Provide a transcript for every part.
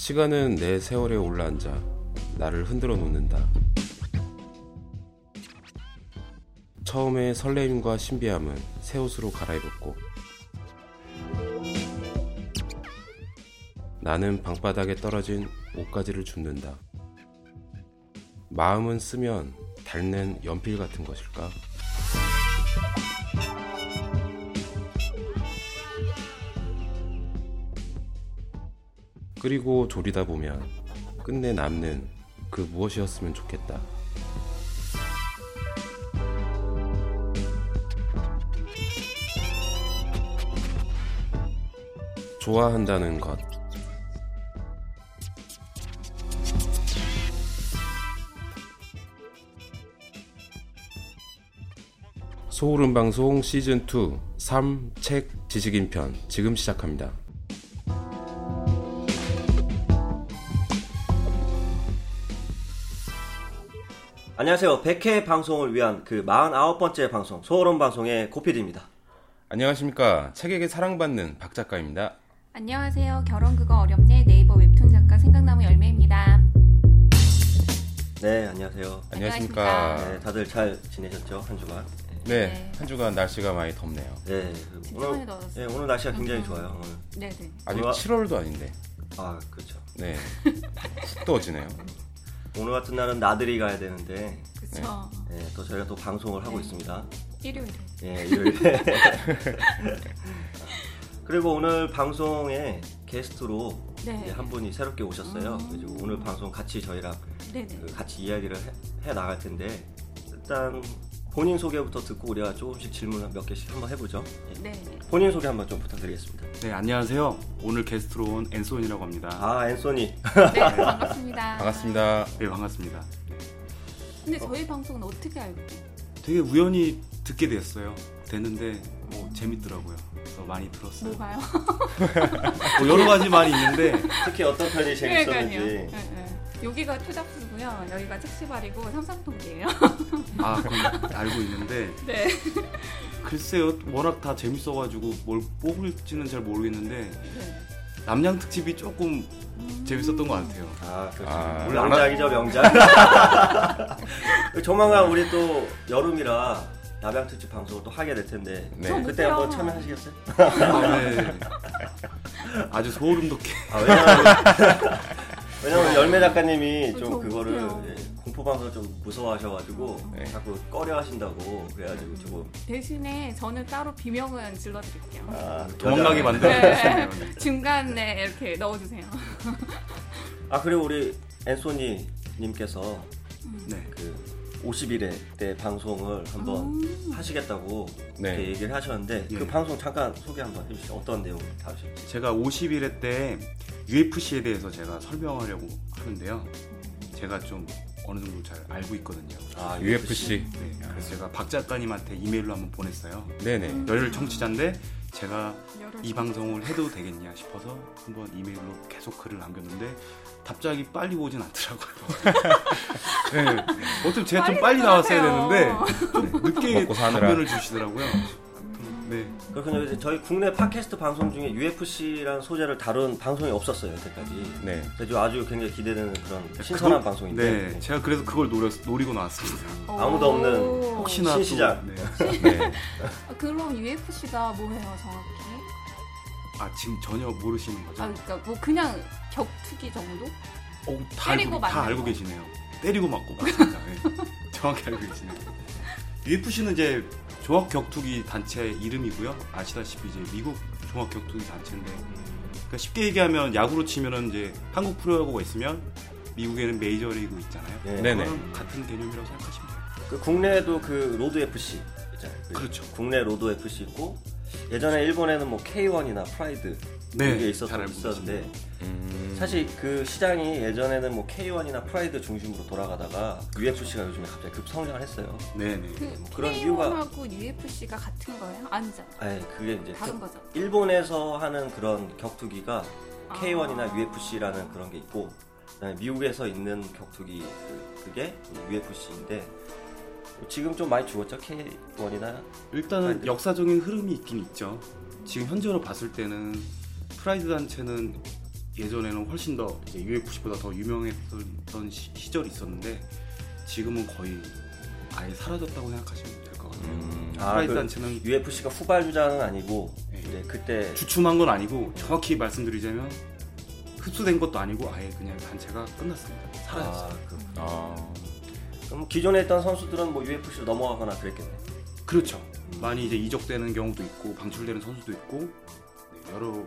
시간은 내 세월에 올라앉아 나를 흔들어 놓는다. 처음에 설레임과 신비함은 새 옷으로 갈아입었고 나는 방바닥에 떨어진 옷가지를 줍는다. 마음은 쓰면 닳는 연필 같은 것일까? 그리고 졸이다 보면 끝내 남는 그 무엇이었으면 좋겠다. 좋아한다는 것. 소울음 방송 시즌 2 3책 지식인 편 지금 시작합니다. 안녕하세요. 100회 방송을 위한 그 49번째 방송, 소울음 방송의 고피디입니다. 안녕하십니까. 책에게 사랑받는 박 작가입니다. 안녕하세요. 결혼 그거 어렵네 네이버 웹툰 작가 생각나무 열매입니다. 네, 안녕하세요. 안녕하십니까. 네, 다들 잘 지내셨죠? 한 주간. 네, 네. 한 주간 날씨가 많이 덥네요. 네, 오늘. 네, 오늘 날씨가 굉장히 좋아요. 오늘. 네 네. 아직 우와. 7월도 아닌데. 아, 그렇죠. 네. 습도지네요. 오늘 같은 날은 나들이 가야 되는데, 그쵸. 네, 또 저희가 또 방송을 하고 네. 있습니다. 일요일에. 예, 일요일에. 그리고 오늘 방송에 게스트로 네. 이제 한 분이 새롭게 오셨어요. 음. 그래서 오늘 방송 같이 저희랑 네네. 그 같이 이야기를 해, 해 나갈 텐데 일단 본인 소개부터 듣고 우리가 조금씩 질문 몇 개씩 한번 해보죠. 예. 네. 본인 소개 한번 좀 부탁드리겠습니다. 네, 안녕하세요. 오늘 게스트로 온 앤소니라고 합니다. 아 앤소니. 네, 반갑습니다. 반갑습니다. 네, 반갑습니다. 근데 저희 방송은 어떻게 알고? 되게 우연히 듣게 됐어요. 됐는데 뭐 재밌더라고요. 그래서 많이 들었어요. 뭐가요? 뭐 여러 가지 말이 있는데 특히 어떤 편이 그러니까요. 재밌었는지. 네, 네. 여기가 투잡 수고요. 여기가 책시발이고 삼성통계예요. 아, 알고 있는데 네. 글쎄요. 워낙 다 재밌어가지고 뭘 뽑을지는 잘 모르겠는데 네. 남양 특집이 조금 재밌었던 것 같아요. 아 그렇죠. 아, 명작이죠 명작. 조만간 우리 또 여름이라 남양 특집 방송을 또 하게 될 텐데 네. 저 그때 못해요. 한번 참여하시겠어요? 아, 네. 아주 소름 돋게. 아, 왜냐면 왜냐면 열매 작가님이 저좀 그거를. 예, 공포 방송을 좀 무서워하셔가지고 네. 자꾸 꺼려 하신다고 그래가지고 조금 대신에 저는 따로 비명은 질러드릴게요. 아, 도망가게 여자- 만들어주시네요. 네. 중간에 이렇게 넣어주세요. 아 그리고 우리 앤소니 님께서 네. 그 50일에 때 방송을 한번 음. 하시겠다고 네. 이렇게 얘기를 하셨는데 예. 그 방송 잠깐 소개 한번 해주시죠. 어떤 내용을 다루실지. 제가 51회 때 UFC에 대해서 제가 설명하려고 하는데요. 제가 좀 어느 정도 잘 알고 있거든요. 아 UFC. 네, 그래서 제가 박 작가님한테 이메일로 한번 보냈어요. 네네. 열혈 청취자인데 제가 이 방송을 해도 되겠냐 싶어서 한번 이메일로 계속 글을 남겼는데 답장이 빨리 오진 않더라고요. 네, 어떻게 제가 좀 빨리 나왔어야. 되는데 좀 늦게. 답변을 주시더라고요. 네, 그렇군요. 이제 저희 국내 팟캐스트 방송 중에 UFC라는 소재를 다룬 방송이 없었어요 여태까지. 네. 그래서 아주 굉장히 기대되는 그런 신선한 그거- 방송인데 네, 제가 그래서 그걸 노려, 노리고 나왔습니다. 아무도 없는 오. 혹시나 신시작. 또, 네. 네. 아, 그럼 UFC가 뭐예요 정확히? 아 지금 전혀 모르시는 거죠? 아 그러니까 뭐 그냥 격투기 정도? 어, 다, 때리고 알고, 다 알고 거. 계시네요. 때리고 맞고 맞습니다. 네. 정확히 알고 계시네요. UFC는 이제 종합 격투기 단체 이름이고요. 아시다시피 이제 미국 종합 격투기 단체인데 그러니까 쉽게 얘기하면 야구로 치면은 이제 한국 프로야구가 있으면 미국에는 메이저리그 있잖아요. 네. 네네. 그거랑 같은 개념이라고 생각하시면 돼요. 그 국내에도 그 로드 FC 있잖아요. 그 그렇죠. 국내 로드 FC 있고 예전에 일본에는 뭐 K1이나 프라이드 네, 이게 잘 있었, 알고 있었는데 음, 사실 그 시장이 예전에는 뭐 K1이나 프라이드 중심으로 돌아가다가 UFC가 요즘에 갑자기 급성장을 했어요. 네네. 그뭐 그런 이유가- K1하고 UFC가 같은 거예요? 아니잖아. 아 그게 이제 다른 그- 거죠. 일본에서 하는 그런 격투기가 아. K1이나 UFC라는 그런 게 있고 그다음에 미국에서 있는 격투기 그, 그게 UFC인데 지금 좀 많이 죽었죠 K1이나 일단은 프라이드. 역사적인 흐름이 있긴 있죠. 지금 현재로 봤을 때는 프라이드 단체는 예전에는 훨씬 더 이제 UFC보다 더 유명했던 시, 시절이 있었는데 지금은 거의 아예 사라졌다고 생각하시면 될 것 같아요. 음, 아, 프라이드 그 단체는 UFC가 후발주자는 아니고 네. 그때 주춤한 건 아니고 정확히 말씀드리자면 흡수된 것도 아니고 아예 그냥 단체가 끝났습니다. 사라졌어요. 아, 그, 아, 그럼 기존에 있던 선수들은 뭐 UFC로 넘어가거나 그랬겠네. 그렇죠. 많이 이제 이적되는 경우도 있고 방출되는 선수도 있고 네, 여러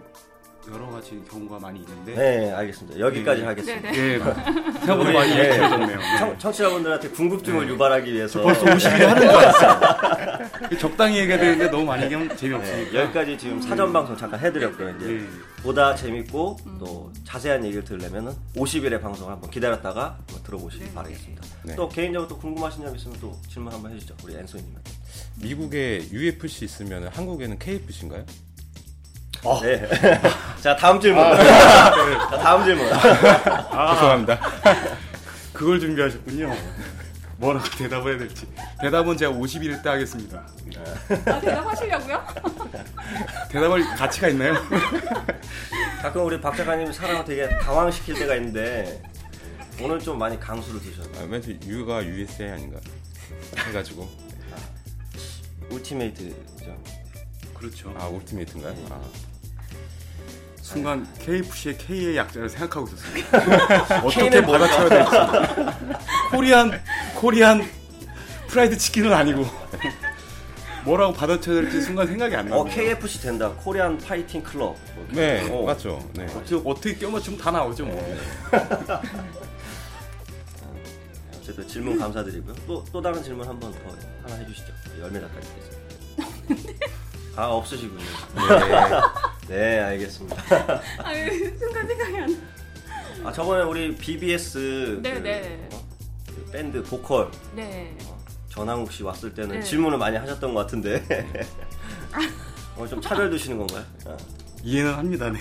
여러 가지 경우가 많이 있는데 네, 알겠습니다. 여기까지 네. 하겠습니다. 네, 예, 생각보다 우리, 많이 예. 약해졌네요. 청, 청취자분들한테 궁금증을 네. 유발하기 위해서 벌써 50일 하는 거 같아요. 적당히 얘기해야 되는데 너무 많이 얘기하면 네, 재미없으니까. 여기까지 지금 사전 방송 잠깐 해드렸고요. 이제 예. 보다 재밌고 또 자세한 얘기를 들으려면 50일의 방송을 한번 기다렸다가 한번 들어보시기 네. 바라겠습니다. 네. 또 개인적으로 또 궁금하신 점 있으면 또 질문 한번 해주죠. 우리 앤소니님한테. 미국에 UFC 있으면 한국에는 KFC인가요? 네. 자 다음 질문. 자 다음 질문. 죄송합니다. 그걸 준비하셨군요. 뭐라고 대답을 해야 될지. 대답은 제가 51일 때 하겠습니다. 아, 대답하시려고요? 대답할 가치가 있나요? 가끔 우리 박 작가님 사람을 되게 당황시킬 때가 있는데 오늘 좀 많이 강수를 두셨네요. 아, 왠지 U가 USA 아닌가 해가지고 ultimate죠. 그렇죠. 아 ultimate인가요? 아, 순간 KFC의 K의 약자를 생각하고 있었습니다. 어떻게? 받아쳐야 될지. Korean Korean fried chicken은 아니고 뭐라고 받아쳐야 될지 순간 생각이 안 나요. 어 KFC 된다. Korean fighting club. 네 어. 맞죠. 네. 어떻게 어떻게 껴맞추면 다 나오죠 뭐. 어쨌든 질문 감사드리고요. 또, 또 다른 질문 한 번 더 하나 해주시죠. 열매 작가님께서. 아 없으시군요. 네. 네 알겠습니다. 아유, 순간 생각이 안 나. 아 저번에 우리 BBS 네, 그, 네. 어? 그 밴드 보컬 네. 전항욱 씨 왔을 때는 네. 질문을 많이 하셨던 것 같은데 오늘 좀 차별 두시는 건가요? 아. 이해는 합니다. 네.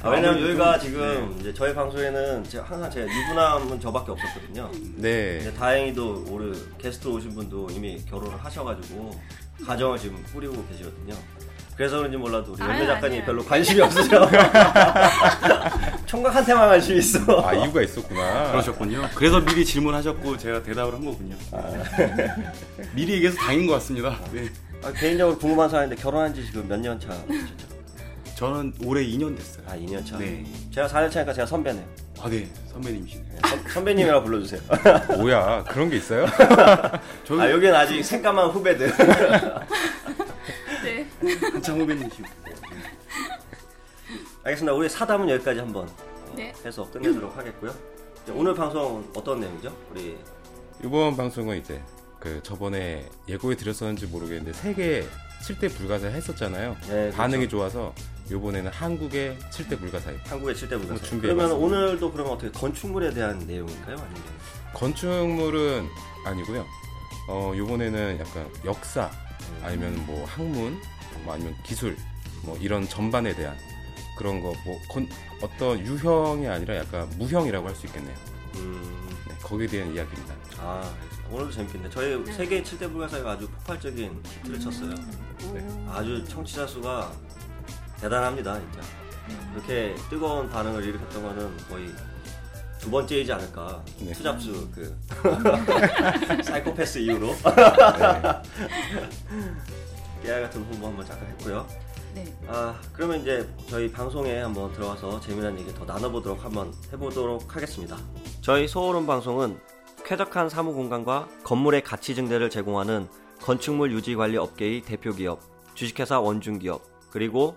아, 왜냐면 여기가 지금 이제 저희 방송에는 제가 항상 제가 유부남은 저밖에 없었거든요. 네. 근데 다행히도 오늘 게스트로 오신 분도 이미 결혼을 하셔가지고 가정을 지금 꾸리고 계시거든요. 그래서 그런지 몰라도 우리 연매 작가님. 별로 관심이 없으셔. 총각한테만 관심이 있어. 아 이유가 있었구나. 그러셨군요. 그래서 미리 질문하셨고 제가 대답을 한 거군요. 미리 얘기해서 다행인 것 같습니다. 네. 아, 개인적으로 궁금한 사항인데 결혼한 지 지금 몇 년 차 되셨죠? 저는 올해 2년 됐어요. 아, 2년 차. 네. 제가 4년 차니까 제가 선배네요. 아, 네. 선배님이시네요. 네, 선, 선배님이라고 불러주세요. 뭐야 그런 게 있어요? 저는 아, 여기는 아직 새까만 후배들. 네. 한창 후배님이시고. 알겠습니다. 우리 사담은 여기까지 한번 어, 네. 해서 끝내도록 하겠고요. 이제 오늘 방송 어떤 내용이죠? 우리 이번 방송은 이제 그 저번에 예고해 드렸었는지 모르겠는데 세계 7대 불가사의 했었잖아요. 네, 그렇죠. 반응이 좋아서 이번에는 한국의 7대 불가사의. 한국의 7대 뭐 문화사. 준비해봤습니다. 그러면 오늘도 그러면 어떻게 건축물에 대한 내용인가요? 아니면 건축물은 아니고요. 어 이번에는 약간 역사 아니면 뭐 학문 뭐 아니면 기술 뭐 이런 전반에 대한 그런 거 뭐 어떤 유형이 아니라 약간 무형이라고 할 수 있겠네요. 음, 네, 거기에 대한 이야기입니다. 아 알겠습니다. 오늘도 재밌겠네. 저희 네. 세계 7대 불가사가 아주 폭발적인 히트를 쳤어요. 오. 아주 청취자 수가 대단합니다, 진짜. 이렇게 뜨거운 반응을 일으켰던 거는 거의 두 번째이지 않을까. 네. 투잡수 그 사이코패스 이후로 깨알 같은 홍보 한번 잠깐 했고요. 네. 아 그러면 이제 저희 방송에 한번 들어가서 재미난 얘기 더 나눠보도록 한번 해보도록 하겠습니다. 저희 소오름 방송은 쾌적한 사무 공간과 건물의 가치 증대를 제공하는 건축물 유지 관리 업계의 대표 기업 주식회사 원중 기업 그리고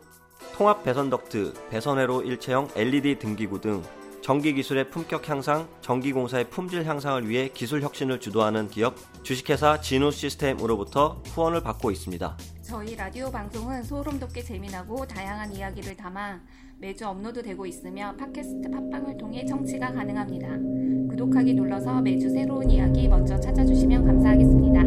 통합 배선 덕트 배선 회로 일체형 LED 등기구 등 전기 기술의 품격 향상, 전기 공사의 품질 향상을 위해 기술 혁신을 주도하는 기업 주식회사 진우 시스템으로부터 후원을 받고 있습니다. 저희 라디오 방송은 소름 돋게 재미나고 다양한 이야기를 담아 매주 업로드되고 있으며 팟캐스트 팟빵을 통해 청취가 가능합니다. 구독하기 눌러서 매주 새로운 이야기 먼저 찾아주시면 감사하겠습니다.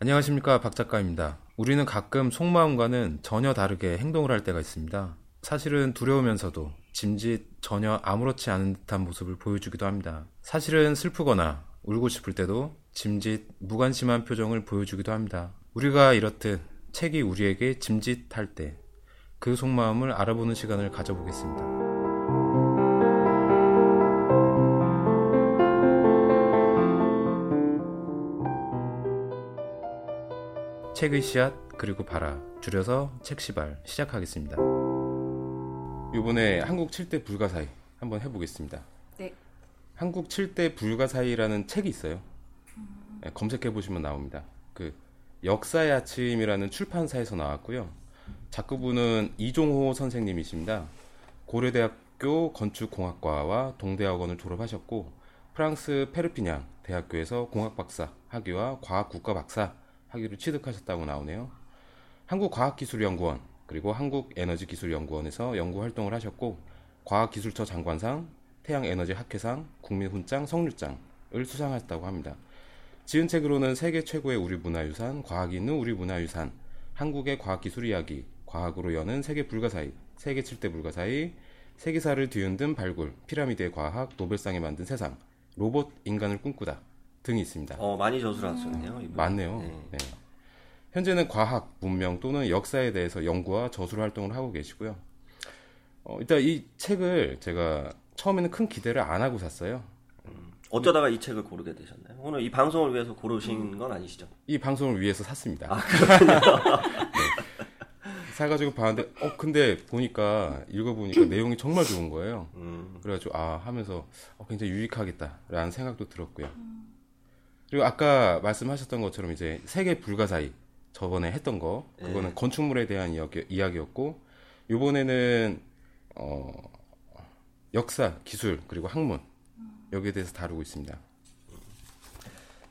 안녕하십니까 박 작가입니다. 우리는 가끔 속마음과는 전혀 다르게 행동을 할 때가 있습니다. 사실은 두려우면서도 짐짓 전혀 아무렇지 않은 듯한 모습을 보여주기도 합니다. 사실은 슬프거나 울고 싶을 때도 짐짓 무관심한 표정을 보여주기도 합니다. 우리가 이렇듯 책이 우리에게 짐짓할 때 그 속마음을 알아보는 시간을 가져보겠습니다. 책의 씨앗 그리고 바라 줄여서 책시발 시작하겠습니다. 이번에 한국 7대 불가사의 한번 해보겠습니다. 네. 한국 7대 불가사의라는 책이 있어요. 네, 검색해 보시면 나옵니다. 그 역사의 아침이라는 출판사에서 나왔고요. 작가분은 이종호 선생님이십니다. 고려대학교 건축공학과와 동대학원을 졸업하셨고 프랑스 페르피냥 대학교에서 공학박사 학위와 과학국가 박사 학위를 취득하셨다고 나오네요. 한국과학기술연구원 그리고 한국에너지기술연구원에서 연구 활동을 하셨고 과학기술처 장관상, 태양에너지 학회상, 국민훈장, 성류장을 수상하셨다고 합니다. 지은 책으로는 세계 최고의 우리 문화유산, 과학이 있는 우리 문화유산, 한국의 과학기술 이야기, 과학으로 여는 세계 불가사의, 세계 7대 불가사의, 세계사를 뒤흔든 발굴, 피라미드의 과학, 노벨상에 만든 세상, 로봇 인간을 꿈꾸다 등이 있습니다. 어, 많이 저술하셨네요. 이분. 많네요. 네. 네. 현재는 과학, 문명 또는 역사에 대해서 연구와 저술 활동을 하고 계시고요. 어, 일단 이 책을 제가 처음에는 큰 기대를 안 하고 샀어요. 어쩌다가 이 책을 고르게 되셨나요? 오늘 이 방송을 위해서 고르신 건 아니시죠? 이 방송을 위해서 샀습니다. 아, 그렇군요. 사가지고 봤는데, 어, 근데 보니까, 읽어보니까 내용이 정말 좋은 거예요. 음, 그래가지고, 아, 하면서 어, 굉장히 유익하겠다라는 생각도 들었고요. 그리고 아까 말씀하셨던 것처럼 이제 세계 불가사의 저번에 했던 거, 그거는 네. 건축물에 대한 이야기, 이야기 였고, 요번에는, 어, 역사, 기술, 그리고 학문, 여기에 대해서 다루고 있습니다.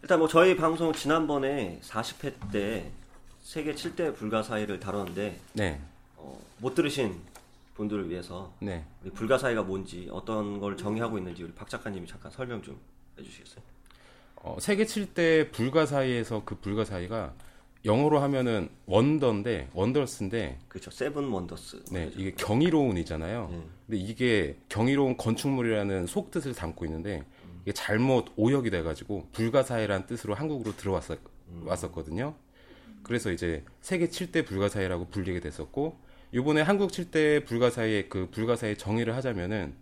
일단 뭐 저희 방송 지난번에 40회 때 세계 7대 불가사의를 다뤘는데 네, 어, 못 들으신 분들을 위해서 네. 우리 불가사의가 뭔지 어떤 걸 정의하고 있는지 우리 박 작가님이 잠깐 설명 좀 해주시겠어요? 어, 세계 7대 불가사의에서 그 불가사의가 영어로 하면은 wonder인데, wonders인데, 그렇죠. seven wonders. 네, 그죠? 이게 경이로운이잖아요. 네. 근데 이게 경이로운 건축물이라는 속뜻을 담고 있는데 이게 잘못 오역이 돼가지고 불가사의라는 뜻으로 한국으로 들어왔었 왔었거든요. 그래서 이제 세계 7대 불가사의라고 불리게 됐었고 이번에 한국 7대 불가사의의 그 불가사의 정의를 하자면은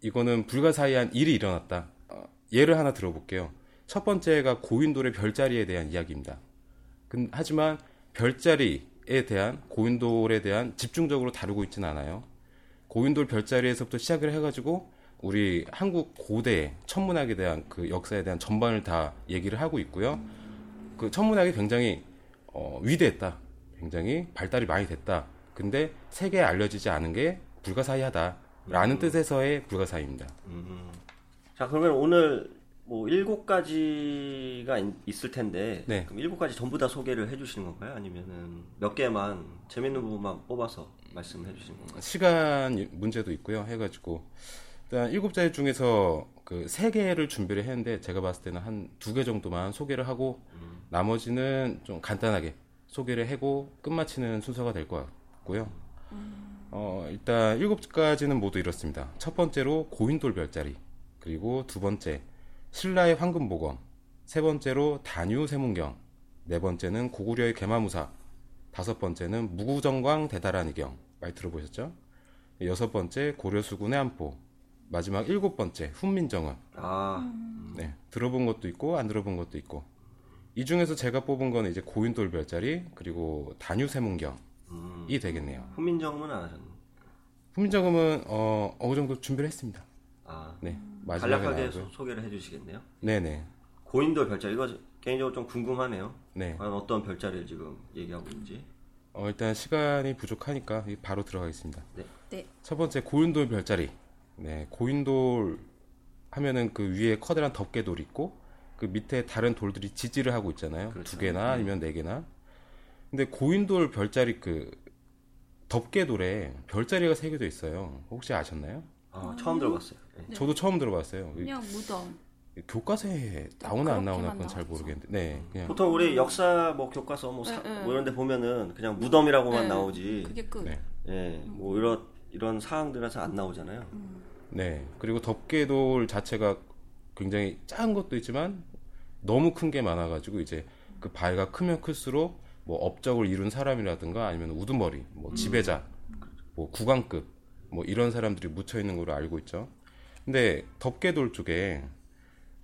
이거는 불가사의한 일이 일어났다. 어, 예를 하나 들어볼게요. 첫 번째가 고인돌의 별자리에 대한 이야기입니다. 근- 하지만 별자리에 대한 고인돌에 대한 집중적으로 다루고 있지는 않아요. 고인돌 별자리에서부터 시작을 해가지고 우리 한국 고대 천문학에 대한 그 역사에 대한 전반을 다 얘기를 하고 있고요. 그 천문학이 굉장히 어, 위대했다. 굉장히 발달이 많이 됐다. 근데 세계에 알려지지 않은 게 불가사의하다라는 뜻에서의 불가사의입니다. 음. 자 그러면 오늘 뭐 일곱 가지가 있- 있을 텐데 네. 그럼 일곱 가지 전부 다 소개를 해주시는 건가요? 아니면은 몇 개만 재밌는 부분만 뽑아서 말씀해 주시는 건가요? 시간 문제도 있고요. 해가지고 일단 일곱 자리 중에서 그 세 개를 준비를 했는데 제가 봤을 때는 한 두 개 정도만 소개를 하고 나머지는 좀 간단하게 소개를 하고 끝마치는 순서가 될 것 같고요. 어, 일단 일곱 가지는 모두 이렇습니다. 첫 번째로 고인돌 별자리, 그리고 두 번째 신라의 황금보검, 세 번째로 단유 세문경, 네 번째는 고구려의 개마무사, 다섯 번째는 무구정광 대다란 이경 많이 들어보셨죠? 여섯 번째 고려수군의 안포, 마지막 일곱 번째 훈민정음. 아 네, 들어본 것도 있고 안 들어본 것도 있고. 이 중에서 제가 뽑은 거는 이제 고인돌 별자리 그리고 단유 세문경이 음. 되겠네요. 훈민정음은 안 하셨네. 훈민정음은 어, 어느 정도 준비를 했습니다. 아 네, 간략하게. 소, 소개를 해주시겠네요. 네네, 고인돌 별자리 이거 개인적으로 좀 궁금하네요. 네. 과연 어떤 별자리를 지금 얘기하고 있는지. 어, 일단 시간이 부족하니까 바로 들어가겠습니다. 네. 네. 첫 번째 고인돌 별자리. 네, 고인돌 하면은 그 위에 커다란 덮개돌이 있고 그 밑에 다른 돌들이 지지를 하고 있잖아요. 그렇죠. 두 개나 아니면 네 개나. 근데 고인돌 별자리 그 덮개돌에 별자리가 새겨져 있어요. 혹시 아셨나요? 아 처음 들어봤어요. 네. 네. 저도 처음 들어봤어요. 그냥 무덤. 교과서에 나오나 안 나오나 그건 잘. 모르겠는데. 네, 그냥 보통 우리 역사 뭐 교과서 뭐, 사- 네, 네. 뭐 이런 데 보면은 그냥 무덤이라고만 네. 나오지. 그게 끝. 네. 예, 뭐 이런 이런 사항들에서 안 나오잖아요. 네. 그리고 덮개돌 자체가 굉장히 작은 것도 있지만 너무 큰 게 많아 가지고 이제 그 바위가 크면 클수록 뭐 업적을 이룬 사람이라든가 아니면 우두머리, 뭐 지배자 뭐 구강급 뭐 이런 사람들이 묻혀 있는 걸로 알고 있죠. 근데 덮개돌 쪽에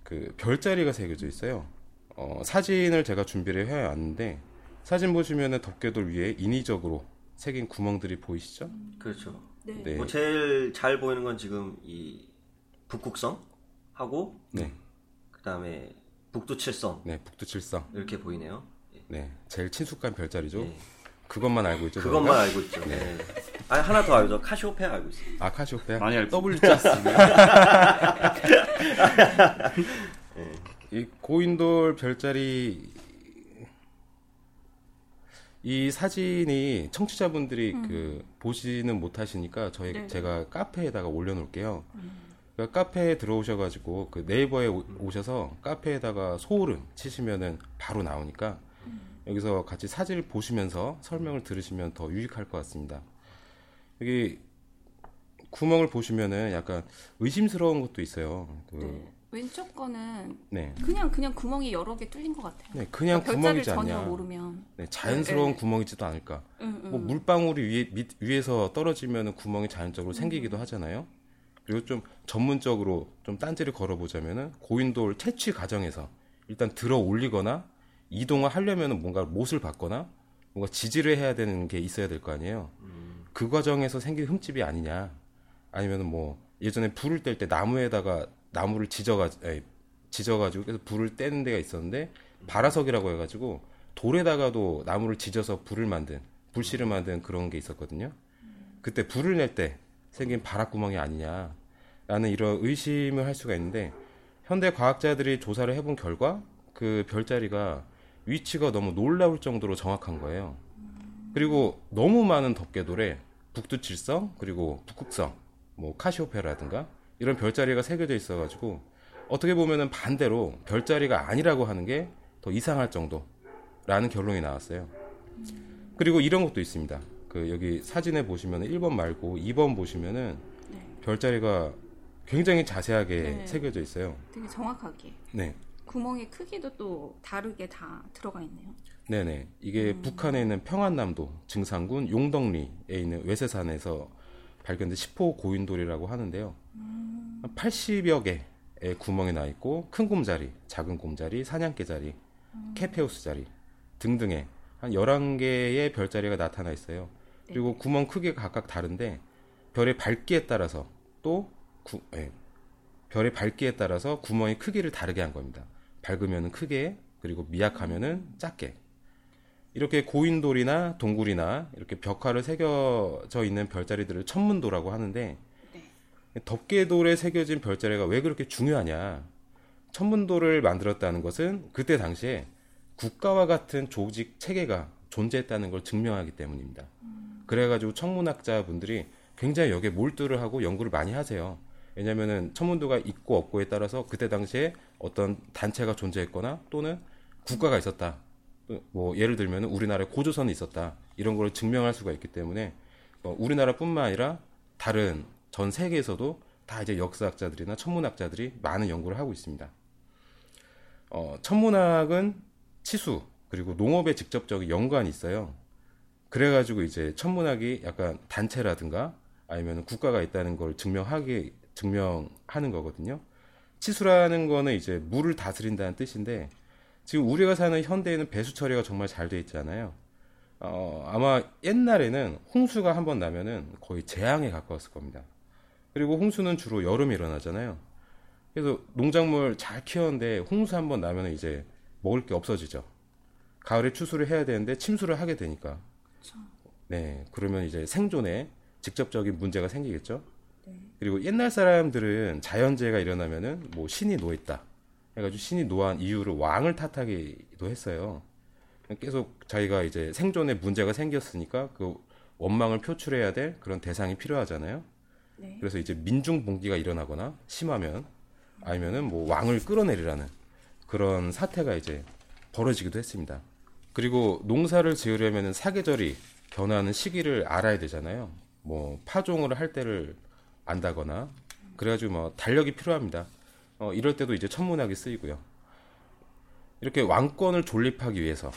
그 별자리가 새겨져 있어요. 어, 사진을 제가 준비를 해 왔는데 사진 보시면은 덮개돌 위에 인위적으로 새긴 구멍들이 보이시죠? 그렇죠. 네. 네. 뭐 제일 잘 보이는 건 지금 이 북극성 하고 네. 그다음에 북두칠성 네, 북두칠성. 이렇게 보이네요. 네, 제일 친숙한 별자리죠. 예. 그것만 알고 있죠. 그것만 저희가? 알고 있죠. 네. 아 하나 더 알죠. 카시오페아 알고 있어요. 아 카시오페아 많이 알고 W 짜스. 이 고인돌 별자리 이 사진이 청취자분들이 그 보시는 못하시니까 저희 네. 제가 카페에다가 올려놓을게요. 그러니까 카페에 들어오셔가지고 그 네이버에 오- 오셔서 카페에다가 소울음 치시면은 바로 나오니까 여기서 같이 사진을 보시면서 설명을 들으시면 더 유익할 것 같습니다. 여기 구멍을 보시면은 약간 의심스러운 것도 있어요. 그, 네. 왼쪽 거는 네. 그냥 그냥 구멍이 여러 개 뚫린 것 같아요. 네, 그냥 그러니까 구멍이지 않냐. 모르면. 네, 자연스러운 네, 네. 구멍이지도 않을까. 응, 응. 뭐 물방울이 위에 밑, 위에서 떨어지면 구멍이 자연적으로 음. 생기기도 하잖아요. 그리고 좀 전문적으로 좀 딴지를 걸어보자면은 고인돌 채취 과정에서 일단 들어 올리거나 이동을 하려면은 뭔가 못을 받거나 뭔가 지지를 해야 되는 게 있어야 될 거 아니에요. 그 과정에서 생긴 흠집이 아니냐. 아니면은 뭐 예전에 불을 뗄 때 나무에다가 나무를 지져가 아니, 지져가지고 그래서 불을 떼는 데가 있었는데 바라석이라고 해가지고 돌에다가도 나무를 지져서 불을 만든 불씨를 만든 그런 게 있었거든요. 그때 불을 낼 때 생긴 바락구멍이 아니냐라는 이런 의심을 할 수가 있는데 현대 과학자들이 조사를 해본 결과 그 별자리가 위치가 너무 놀라울 정도로 정확한 거예요. 그리고 너무 많은 덮개돌에 북두칠성 그리고 북극성 뭐 카시오페라든가 이런 별자리가 새겨져 있어가지고 어떻게 보면은 반대로 별자리가 아니라고 하는 게 더 이상할 정도라는 결론이 나왔어요. 그리고 이런 것도 있습니다. 그 여기 사진에 보시면 1번 말고 2번 보시면은 네. 별자리가 굉장히 자세하게 네. 새겨져 있어요. 되게 정확하게. 네. 구멍의 크기도 또 다르게 다 들어가 있네요. 네네. 이게 북한에 있는 평안남도 증산군 용덕리에 있는 외세산에서 발견된 10호 고인돌이라고 하는데요. 80여 개의 구멍이 나 있고 큰 곰자리, 작은 곰자리, 사냥개자리, 케페우스 자리 등등의 한 11개의 별자리가 나타나 있어요. 그리고 구멍 크기가 각각 다른데 별의 밝기에 따라서 또 구, 예, 별의 밝기에 따라서 구멍의 크기를 다르게 한 겁니다. 밝으면 크게 그리고 미약하면은 작게 이렇게 고인돌이나 동굴이나 이렇게 벽화를 새겨져 있는 별자리들을 천문도라고 하는데 덮개돌에 새겨진 별자리가 왜 그렇게 중요하냐? 천문도를 만들었다는 것은 그때 당시에 국가와 같은 조직 체계가 존재했다는 걸 증명하기 때문입니다. 그래가지고 천문학자분들이 굉장히 여기에 몰두를 하고 연구를 많이 하세요. 왜냐면은 천문도가 있고 없고에 따라서 그때 당시에 어떤 단체가 존재했거나 또는 국가가 있었다. 뭐 예를 들면 우리나라에 고조선이 있었다. 이런 걸 증명할 수가 있기 때문에 어, 우리나라뿐만 아니라 다른 전 세계에서도 다 이제 역사학자들이나 천문학자들이 많은 연구를 하고 있습니다. 어, 천문학은 치수 그리고 농업에 직접적인 연관이 있어요. 그래가지고 이제 천문학이 약간 단체라든가 아니면 국가가 있다는 걸 증명하기 증명하는 거거든요. 치수라는 거는 이제 물을 다스린다는 뜻인데 지금 우리가 사는 현대에는 배수 처리가 정말 잘 돼 있잖아요. 어, 아마 옛날에는 홍수가 한 번 나면은 거의 재앙에 가까웠을 겁니다. 그리고 홍수는 주로 여름에 일어나잖아요. 그래서 농작물 잘 키웠는데 홍수 한 번 나면 이제 먹을 게 없어지죠. 가을에 추수를 해야 되는데 침수를 하게 되니까. 네, 그러면 이제 생존에 직접적인 문제가 생기겠죠. 그리고 옛날 사람들은 자연재해가 일어나면은 뭐 신이 노했다. 해가지고 신이 노한 이유를 왕을 탓하기도 했어요. 계속 자기가 이제 생존에 문제가 생겼으니까 그 원망을 표출해야 될 그런 대상이 필요하잖아요. 네. 그래서 이제 민중 봉기가 일어나거나 심하면 아니면은 뭐 왕을 끌어내리라는 그런 사태가 이제 벌어지기도 했습니다. 그리고 농사를 지으려면 사계절이 변하는 시기를 알아야 되잖아요. 뭐 파종을 할 때를 안다거나 그래가지고 뭐 달력이 필요합니다. 어, 이럴 때도 이제 천문학이 쓰이고요. 이렇게 왕권을 존립하기 위해서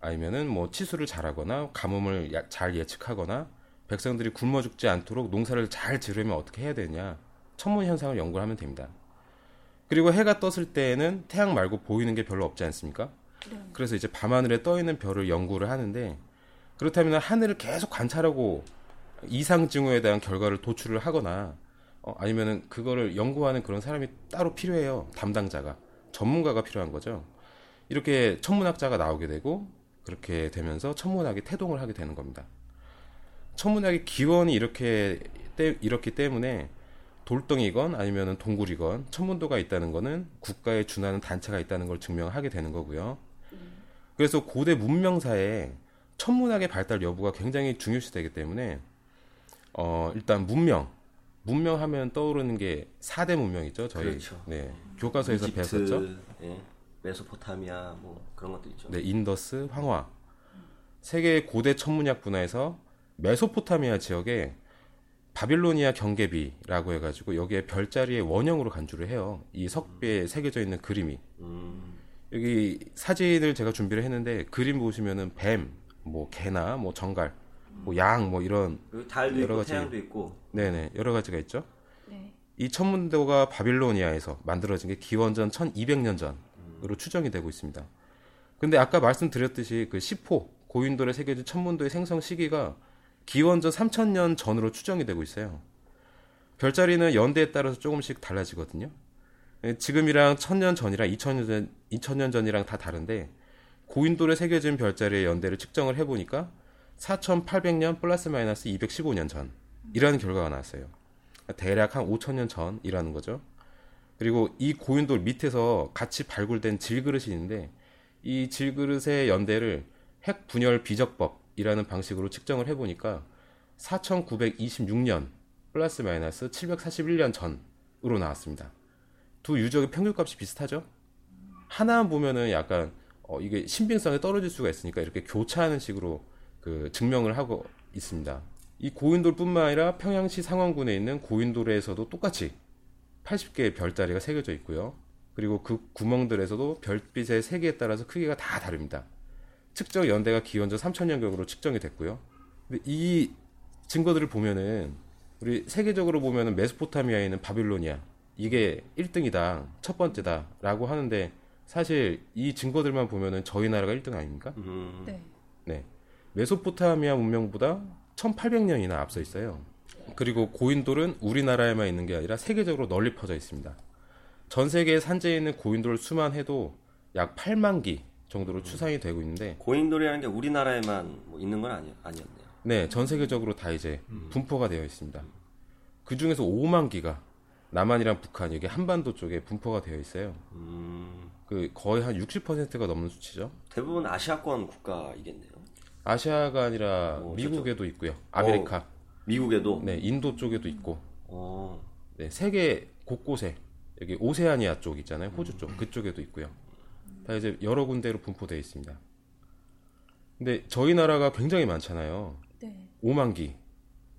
아니면은 뭐 치수를 잘하거나 가뭄을 야- 잘 예측하거나 백성들이 굶어 죽지 않도록 농사를 잘 지으려면 어떻게 해야 되냐 천문 현상을 연구를 하면 됩니다. 그리고 해가 떴을 때에는 태양 말고 보이는 게 별로 없지 않습니까? 네. 그래서 이제 밤하늘에 떠 있는 별을 연구를 하는데 그렇다면 하늘을 계속 관찰하고 이상 징후에 대한 결과를 도출을 하거나 어, 아니면은 그거를 연구하는 그런 사람이 따로 필요해요. 담당자가 전문가가 필요한 거죠. 이렇게 천문학자가 나오게 되고 그렇게 되면서 천문학이 태동을 하게 되는 겁니다. 천문학의 기원이 이렇게 때, 이렇기 때문에 돌덩이건 아니면 동굴이건 천문도가 있다는 거는 국가에 준하는 단체가 있다는 걸 증명하게 되는 거고요. 그래서 고대 문명사에 천문학의 발달 여부가 굉장히 중요시되기 때문에 어, 일단 문명 문명하면 떠오르는 게 4대 문명이죠. 저희 그렇죠. 네, 교과서에서 이집트, 배웠었죠. 예, 메소포타미아 뭐 그런 것도 있죠. 네, 인더스, 황하. 세계 고대 천문학 분야에서 메소포타미아 지역에 바빌로니아 경계비라고 해가지고 여기에 별자리의 원형으로 간주를 해요. 이 석비에 새겨져 있는 그림이. 음, 여기 사진을 제가 준비를 했는데 그림 보시면은 뱀, 뭐 개나 뭐 전갈, 뭐 양, 뭐 이런 달도 여러 있고 가지. 태양도 있고 네네 여러 가지가 있죠. 네. 이 천문도가 바빌로니아에서 만들어진 게 기원전 1200년 전으로 추정이 되고 있습니다. 근데 아까 말씀드렸듯이 그 시포 고인돌에 새겨진 천문도의 생성 시기가 기원전 3000년 전으로 추정이 되고 있어요. 별자리는 연대에 따라서 조금씩 달라지거든요. 예, 지금이랑 1000년 전이랑 2000년, 전, 2000년 전이랑 다 다른데 고인돌에 새겨진 별자리의 연대를 측정을 해보니까 4800년 플러스 마이너스 215년 전이라는 결과가 나왔어요. 대략 한 5천년 전이라는 거죠. 그리고 이 고인돌 밑에서 같이 발굴된 질그릇이 있는데 이 질그릇의 연대를 핵 분열 비적법이라는 방식으로 측정을 해보니까 4926년 플러스 마이너스 741년 전으로 나왔습니다. 두 유적의 평균값이 비슷하죠? 하나만 보면은 약간 어, 이게 신빙성이 떨어질 수가 있으니까 이렇게 교차하는 식으로 그 증명을 하고 있습니다. 이 고인돌뿐만 아니라 평양시 상원군에 있는 고인돌에서도 똑같이 80개의 별자리가 새겨져 있고요. 그리고 그 구멍들에서도 별빛의 세기에 따라서 크기가 다 다릅니다. 측정 연대가 기원전 3000년경으로 측정이 됐고요. 근데 이 증거들을 보면은 우리 세계적으로 보면은 메소포타미아에 있는 바빌로니아 이게 1등이다, 첫 번째다라고 하는데 사실 이 증거들만 보면은 저희 나라가 1등 아닙니까? 음, 네. 네. 메소포타미아 문명보다 1800년이나 앞서 있어요. 그리고 고인돌은 우리나라에만 있는 게 아니라 세계적으로 널리 퍼져 있습니다. 전 세계에 산재해 있는 고인돌 수만 해도 약 8만 기 정도로 추산이 되고 있는데 고인돌이라는 게 우리나라에만 뭐 있는 건 아니, 아니었네요. 네, 전 세계적으로 다 이제 분포가 되어 있습니다. 그 중에서 5만 기가 남한이랑 북한 여기 한반도 쪽에 분포가 되어 있어요. 음, 그 거의 한 60%가 넘는 수치죠. 대부분 아시아권 국가이겠네요. 아시아가 아니라 어, 미국에도 있고요. 아메리카, 미국에도. 네, 인도 쪽에도 있고, 어, 네, 세계 곳곳에 여기 오세아니아 쪽 있잖아요. 호주 쪽 그쪽에도 있고요. 다 이제 여러 군데로 분포되어 있습니다. 근데 저희 나라가 굉장히 많잖아요. 네. 5만 기.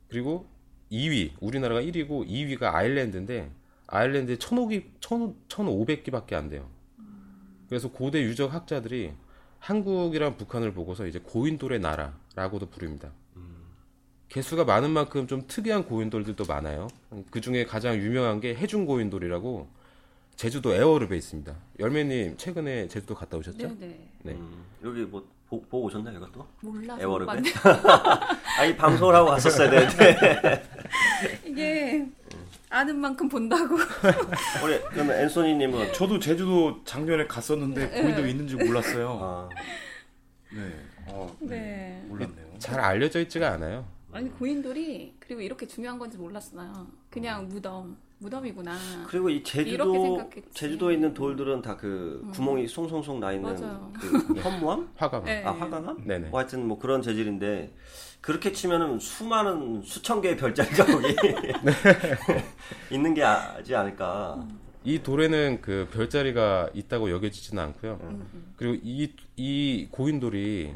그리고 2위, 우리나라가 1위고 2위가 아일랜드인데 아일랜드에 1,500기, 1,500기밖에 안 돼요. 그래서 고대 유적 학자들이 한국이랑 북한을 보고서 이제 고인돌의 나라라고도 부릅니다. 개수가 많은 만큼 좀 특이한 고인돌들도 많아요. 그 중에 가장 유명한 게 해중 고인돌이라고 제주도 애월읍에 있습니다. 열매님 최근에 제주도 갔다 오셨죠? 네, 네. 네. 음, 여기 뭐 보, 보고 오셨나 이것도? 몰라서 애월읍에? 아니 방송을 하고 왔었어야 되는데. 이게 아는 만큼 본다고. 우리 그러면 앤소니님은 저도 제주도 작년에 갔었는데 네. 고인돌 있는 줄 몰랐어요. 아, 네. 어, 네. 네. 몰랐네요. 잘 알려져 있지가 않아요. 아니 고인돌이 그리고 이렇게 중요한 건지 몰랐어요. 그냥 무덤, 무덤이구나. 그리고 이 제주도. 제주도에 있는 돌들은 다그 구멍이 송송송 나 있는. 그 현무암? 화가. 네. 아 화강암? 네네. 뭐 하여튼 뭐 그런 재질인데 그렇게 치면은 수많은 수천 개의 별자리가 거기 있는 게 아지 않을까. 이 돌에는 그 별자리가 있다고 여겨지지는 않고요. 음, 그리고 이, 이 고인돌이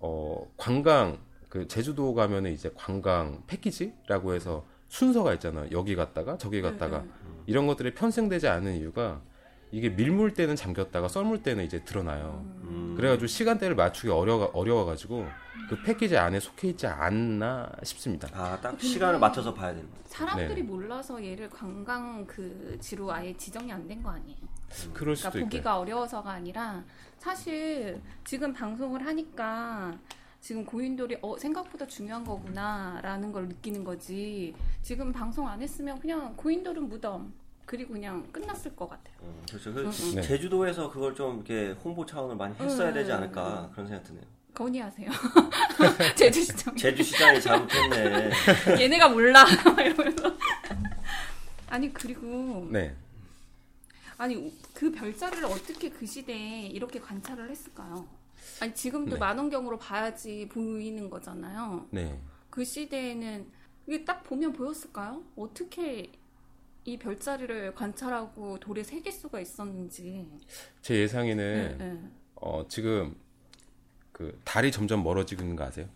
어, 관광 그 제주도 가면은 이제 관광 패키지라고 해서 순서가 있잖아요. 여기 갔다가 저기 갔다가 음, 이런 것들이 편성되지 않은 이유가 이게 밀물 때는 잠겼다가 썰물 때는 이제 드러나요. 음. 그래가지고 시간대를 맞추기 어려 어려워가지고 그 패키지 안에 속해 있지 않나 싶습니다. 아, 딱 시간을 맞춰서 봐야 됩니다. 사람들이 네. 몰라서 얘를 관광 그 지로 아예 지정이 안 된 거 아니에요? 그럴 수도 그러니까. 보기가 어려워서가 아니라 사실 지금 방송을 하니까 지금 고인돌이 어, 생각보다 중요한 거구나라는 걸 느끼는 거지. 지금 방송 안 했으면 그냥 고인돌은 무덤 그리고 그냥 끝났을 것 같아요. 음, 그렇죠. 그 응, 응. 네. 제주도에서 그걸 좀 이렇게 홍보 차원을 많이 했어야 응, 되지 응, 않을까 그런 생각 드네요. 건의하세요. 제주시청. 제주 시장이 잘못했네. 얘네가 몰라. 이러면서. 아니 그리고 네. 아니 그 별자리를 어떻게 그 시대에 이렇게 관찰을 했을까요? 아니 지금도 네. 만원경으로 봐야지 보이는 거잖아요. 네. 그 시대에는 이게 딱 보면 보였을까요? 어떻게 이 별자리를 관찰하고 돌에 새길 수가 있었는지. 제 예상에는 네, 네. 어, 지금 그 달이 점점 멀어지고 있는 거 아세요?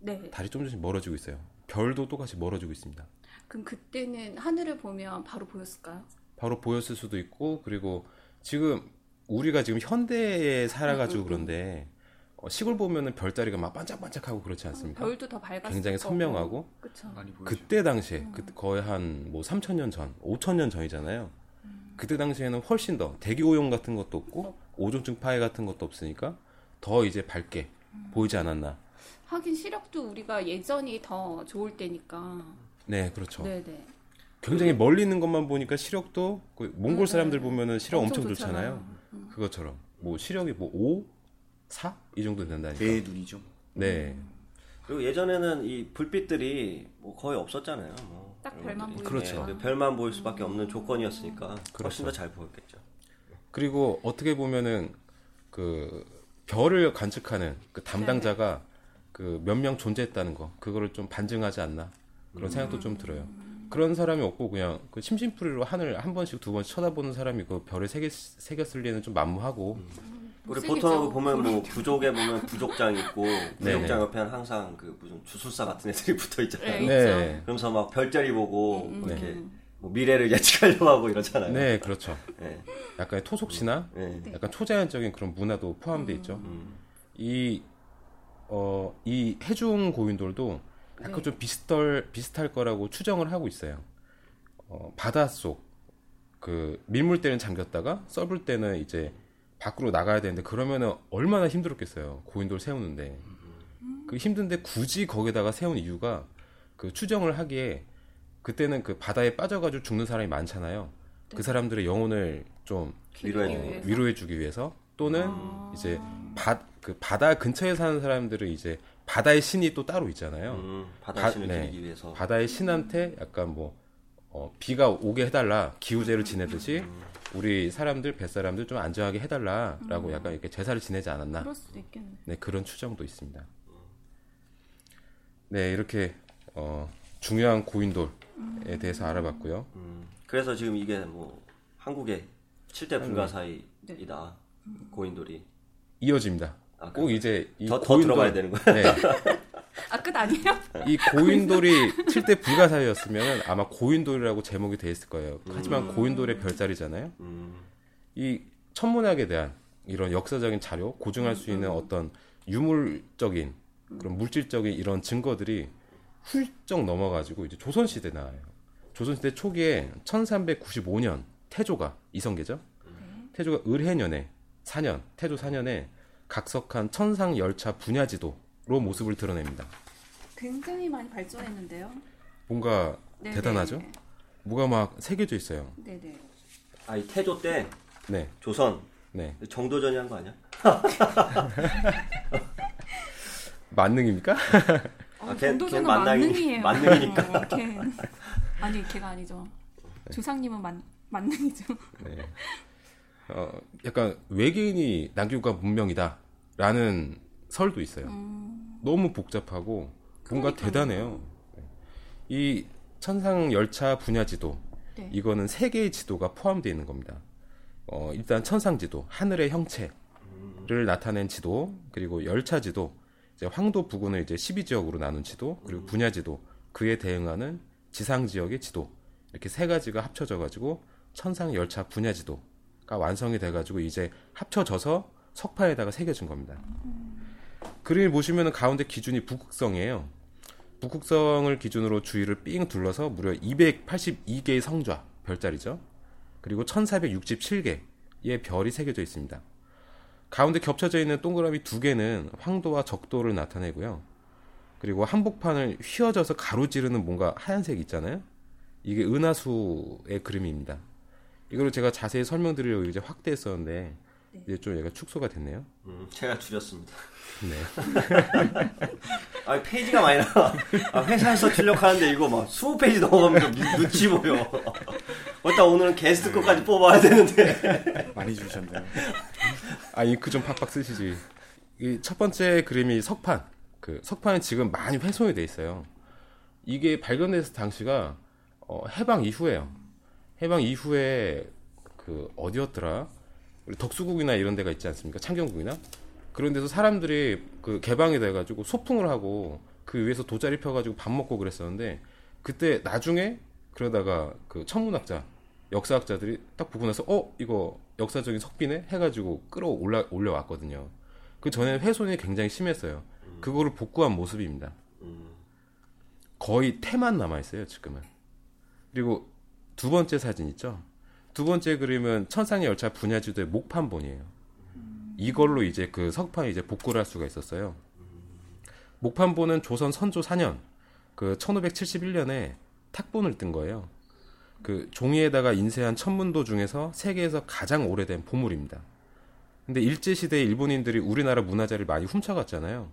네. 달이 좀 조금씩 멀어지고 있어요. 별도 똑같이 멀어지고 있습니다. 그럼 그때는 하늘을 보면 바로 보였을까요? 바로 보였을 수도 있고 그리고 지금 우리가 지금 현대에 살아가지고 음, 음, 음. 그런데 어, 시골 보면은 별자리가 막 반짝반짝하고 그렇지 않습니까? 별도 더 밝았을 굉장히. 선명하고 그쵸. 많이 보여줘. 그때 당시에 그 거의 한 뭐 3천 년 전, 5천 년 전이잖아요. 그때 당시에는 훨씬 더 대기 오염 같은 것도 없고 오존층 파해 같은 것도 없으니까 더 이제 밝게 보이지 않았나. 하긴 시력도 우리가 예전이 더 좋을 때니까. 네, 그렇죠. 네네. 굉장히 멀리 있는 것만 보니까 시력도 그 몽골 사람들 보면은 시력 엄청, 엄청 좋잖아요. 좋잖아요. 그것처럼 뭐 시력이 뭐 5, 4 이 정도 된다니까. 내 눈이죠. 네, 그리고 예전에는 이 불빛들이 뭐 거의 없었잖아요. 뭐 딱 별만. 보이니까. 그렇죠. 네, 별만 보일 수밖에 없는 조건이었으니까 훨씬 그렇죠. 더잘 보였겠죠. 그리고 어떻게 보면은 그 별을 관측하는 그 담당자가 그 몇 명 존재했다는 거 그거를 좀 반증하지 않나 그런 생각도 좀 들어요. 그런 사람이 없고 그냥 그 심심풀이로 하늘 한 번씩 두 번씩 쳐다보는 사람이 그 별을 새겼, 새겼을 리는 좀 만무하고 우리 못생기죠. 보통 보면 뭐 부족에 보면 부족장 있고 부족장 네네. 옆에는 항상 그 무슨 주술사 같은 애들이 붙어 있잖아요. 네. 네, 그러면서 막 별자리 보고 음, 뭐 이렇게 음. 뭐 미래를 예측하려고 하고 이러잖아요. 네 그렇죠. 네. 약간의 토속시나 네. 네. 약간 초자연적인 그런 문화도 포함되어 있죠. 음. 이, 어, 이 해중 고인돌도 약간 네. 좀 비슷할, 비슷할 거라고 추정을 하고 있어요. 어, 바닷속, 그, 밀물 때는 잠겼다가 썰불 때는 이제 밖으로 나가야 되는데 그러면은 얼마나 힘들었겠어요. 고인돌 세우는데. 그 힘든데 굳이 거기다가 세운 이유가 그 추정을 하기에 그때는 그 바다에 빠져가지고 죽는 사람이 많잖아요. 그 사람들의 영혼을 좀 위로해 주는 위해서? 위로해 주기 위해서 또는 아. 이제 바, 그 바다 근처에 사는 사람들은 이제 바다의 신이 또 따로 있잖아요. 음, 바다 바- 신을 네. 기리기 위해서. 바다의 신한테 약간 뭐 어, 비가 오게 해달라 기우제를 지내듯이 우리 사람들 뱃사람들 좀 안전하게 해달라라고 약간 이렇게 제사를 지내지 않았나 그럴 수도 있겠네. 네 그런 추정도 있습니다. 네 이렇게 어, 중요한 고인돌에 대해서 알아봤고요. 음, 그래서 지금 이게 뭐 한국의 7대 불가사의이다. 고인돌이. 이어집니다. 아, 꼭 이제 이 더, 더 들어가야 되는 거야. 네, 아 끝 아니에요? 이 고인돌이 7대 불가사의였으면 아마 고인돌이라고 제목이 돼 있을 거예요. 하지만 고인돌의 별자리잖아요. 음, 이 천문학에 대한 이런 역사적인 자료, 고증할 수 있는 어떤 유물적인 그런 물질적인 이런 증거들이 훌쩍 넘어가지고 이제 조선시대 나와요. 조선시대 초기에 1395년 태조가 이성계죠. 태조가 을해년에 4년, 태조 4년에 각석한 천상 열차 분야 지도로 모습을 드러냅니다. 굉장히 많이 발전했는데요. 뭔가 네네. 대단하죠? 뭐가 막 새겨져 있어요. 네네. 아, 이 태조 때 네, 조선 네. 정도전이 한 거 아니야? 만능입니까? 어, 아, 걔- 전도사는 걔 만능이- 만능이에요. 만능이니까. 어, 걔. 아니 걔가 아니죠. 조상님은 만 만능이죠. 네. 어, 약간 외계인이 남기고 간 문명이다라는 설도 있어요. 음, 너무 복잡하고 뭔가 그러니까요. 대단해요. 네. 이 천상 열차 분야 지도 네. 이거는 세 개의 지도가 포함되어 있는 겁니다. 어, 일단 천상 지도, 하늘의 형체를 나타낸 지도, 그리고 열차 지도, 이제 황도 부근을 이제 12지역으로 나눈 지도, 그리고 분야 지도, 그에 대응하는 지상 지역의 지도 이렇게 세 가지가 합쳐져 가지고 천상 열차 분야 지도가 완성이 돼 가지고 이제 합쳐져서 석파에다가 새겨진 겁니다. 그림을 보시면 가운데 기준이 북극성이에요. 북극성을 기준으로 주위를 삥 둘러서 무려 282개의 성좌, 별자리죠. 그리고 1467개의 별이 새겨져 있습니다. 가운데 겹쳐져 있는 동그라미 두 개는 황도와 적도를 나타내고요. 그리고 한복판을 휘어져서 가로지르는 뭔가 하얀색 있잖아요. 이게 은하수의 그림입니다. 이거를 제가 자세히 설명드리려고 이제 확대했었는데 이제 좀 얘가 축소가 됐네요. 음, 제가 줄였습니다. 네. 아 페이지가 많이 나와. 아, 회사에서 출력하는데 이거 막 20페이지 넘어가면 눈- 눈치 보여. 일단 오늘은 게스트 거까지 뽑아야 되는데. 많이 주셨네요. 아, 잉크 좀 팍팍 쓰시지. 이 첫 번째 그림이 석판. 그 석판이 지금 많이 훼손이 돼 있어요. 이게 발견됐을 당시가 어, 해방 이후에요. 해방 이후에 그 어디였더라? 우리 덕수국이나 이런 데가 있지 않습니까? 창경국이나 그런 데서 사람들이 그 개방이 돼가지고 소풍을 하고 그 위에서 돗자리 펴가지고 밥 먹고 그랬었는데 그때 나중에 그러다가 그 천문학자 역사학자들이 딱 보고 나서 어 이거 역사적인 석비네 해가지고 끌어올라 올려왔거든요. 그 전에 훼손이 굉장히 심했어요. 그거를 복구한 모습입니다. 음, 거의 태만 남아 있어요 지금은. 그리고 두 번째 사진 있죠. 두 번째 그림은 천상의 열차 분야지도의 목판본이에요. 이걸로 이제 그 석판이 이제 복구를 할 수가 있었어요. 목판본은 조선 선조 4년 그 1571년에 탁본을 뜬 거예요. 그 종이에다가 인쇄한 천문도 중에서 세계에서 가장 오래된 보물입니다. 근데 일제 시대에 일본인들이 우리나라 문화재를 많이 훔쳐갔잖아요.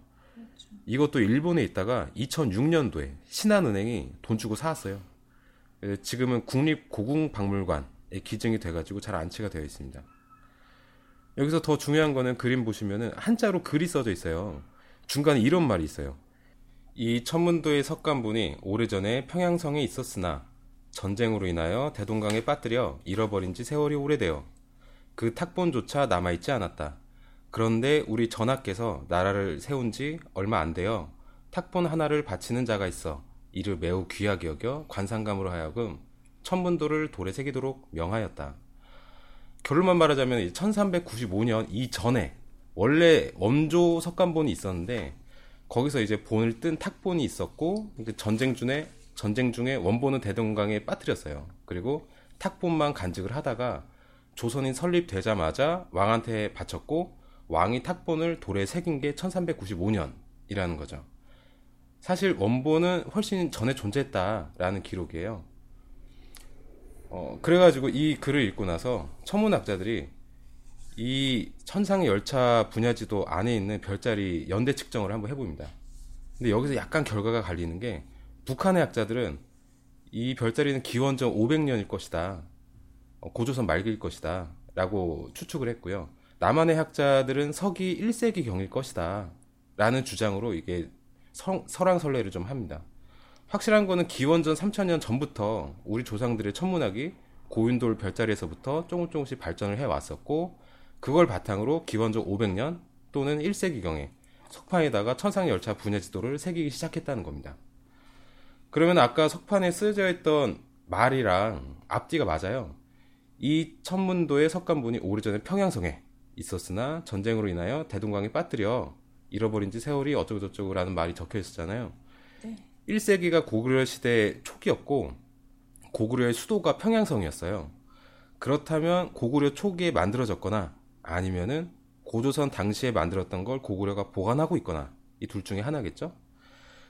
이것도 일본에 있다가 2006년도에 신한은행이 돈 주고 사왔어요. 예, 지금은 국립고궁박물관에 기증이 돼가지고 잘 안치가 되어 있습니다. 여기서 더 중요한 거는 그림 보시면은 한자로 글이 써져 있어요. 중간에 이런 말이 있어요. 이 천문도의 석관본이 오래전에 평양성에 있었으나 전쟁으로 인하여 대동강에 빠뜨려 잃어버린 지 세월이 오래되어 그 탁본조차 남아있지 않았다. 그런데 우리 전하께서 나라를 세운 지 얼마 안 되어 탁본 하나를 바치는 자가 있어 이를 매우 귀하게 여겨 관상감으로 하여금 천문도를 돌에 새기도록 명하였다. 결론만 말하자면 1395년 이전에 원래 원조 석관본이 있었는데 거기서 이제 본을 뜬 탁본이 있었고 그 전쟁 중에 전쟁 중에 원본은 대동강에 빠뜨렸어요. 그리고 탁본만 간직을 하다가 조선인 설립되자마자 왕한테 바쳤고 왕이 탁본을 돌에 새긴 게 1395년이라는 거죠. 사실 원본은 훨씬 전에 존재했다라는 기록이에요. 어, 그래가지고 이 글을 읽고 나서 천문학자들이 이 천상의 열차 분야지도 안에 있는 별자리 연대 측정을 한번 해봅니다. 근데 여기서 약간 결과가 갈리는 게 북한의 학자들은 이 별자리는 기원전 500년일 것이다. 어, 고조선 말기일 것이다. 라고 추측을 했고요. 남한의 학자들은 서기 1세기 경일 것이다. 라는 주장으로 이게 성- 설왕설래를 좀 합니다. 확실한 거는 기원전 3000년 전부터 우리 조상들의 천문학이 고윤돌 별자리에서부터 조금 조금씩 발전을 해 왔었고 그걸 바탕으로 기원전 500년 또는 1세기경에 석판에다가 천상 열차 분야 지도를 새기기 시작했다는 겁니다. 그러면 아까 석판에 쓰여져 있던 말이랑 앞뒤가 맞아요. 이 천문도의 석관본이 오래전에 평양성에 있었으나 전쟁으로 인하여 대동강에 빠뜨려 잃어버린 지 세월이 어쩌고저쩌고라는 말이 적혀 있었잖아요. 1세기가 고구려 시대 초기였고 고구려의 수도가 평양성이었어요. 그렇다면 고구려 초기에 만들어졌거나 아니면은 고조선 당시에 만들었던 걸 고구려가 보관하고 있거나 이 둘 중에 하나겠죠.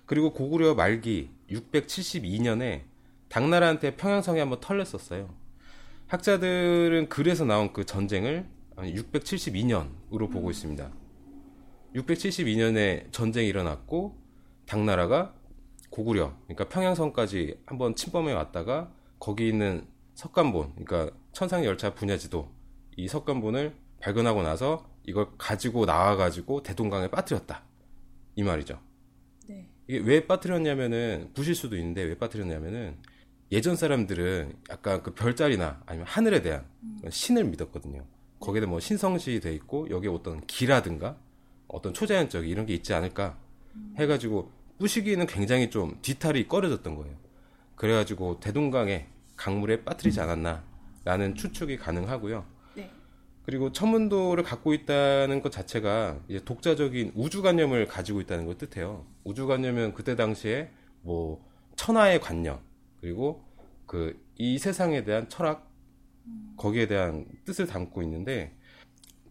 그리고 고구려 말기 672년에 당나라한테 평양성이 한번 털렸었어요. 학자들은 그래서 나온 그 전쟁을 672년으로 보고 있습니다. 672년에 전쟁이 일어났고 당나라가 고구려, 그러니까 평양성까지 한번 침범해 왔다가 거기 있는 석관본, 그러니까 천상의 열차 분야지도 이 석관본을 발견하고 나서 이걸 가지고 나와 가지고 대동강에 빠뜨렸다 이 말이죠. 네. 이게 왜 빠뜨렸냐면은 부실 수도 있는데 왜 빠뜨렸냐면은 예전 사람들은 약간 그 별자리나 아니면 하늘에 대한 그런 신을 믿었거든요. 거기에 뭐 신성시 돼 있고 여기에 어떤 기라든가 어떤 초자연적 이런 게 있지 않을까 해가지고 부시기에는 굉장히 좀 뒤탈이 꺼려졌던 거예요. 그래가지고 대동강에 강물에 빠뜨리지 않았나라는 추측이 가능하고요. 네. 그리고 천문도를 갖고 있다는 것 자체가 이제 독자적인 우주관념을 가지고 있다는 걸 뜻해요. 우주관념은 그때 당시에 뭐 천하의 관념 그리고 그 이 세상에 대한 철학 거기에 대한 뜻을 담고 있는데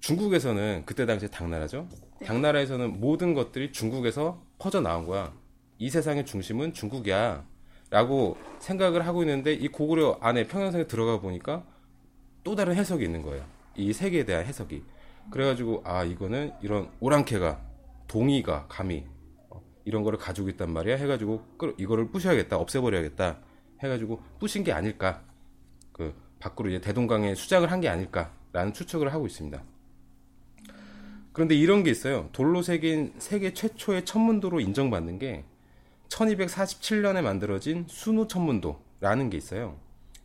중국에서는 그때 당시에 당나라죠. 당나라에서는 모든 것들이 중국에서 퍼져 나온 거야. 이 세상의 중심은 중국이야. 라고 생각을 하고 있는데 이 고구려 안에 평양성에 들어가 보니까 또 다른 해석이 있는 거예요. 이 세계에 대한 해석이. 그래가지고 아 이거는 이런 오랑캐가 동이가 감히 어, 이런 거를 가지고 있단 말이야 해가지고 끌- 이거를 부셔야겠다 없애버려야겠다 해가지고 부신 게 아닐까 그 밖으로 이제 대동강에 수장을 한 게 아닐까라는 추측을 하고 있습니다. 그런데 이런 게 있어요. 돌로 새긴 세계 최초의 천문도로 인정받는 게 1247년에 만들어진 순우 천문도라는 게 있어요.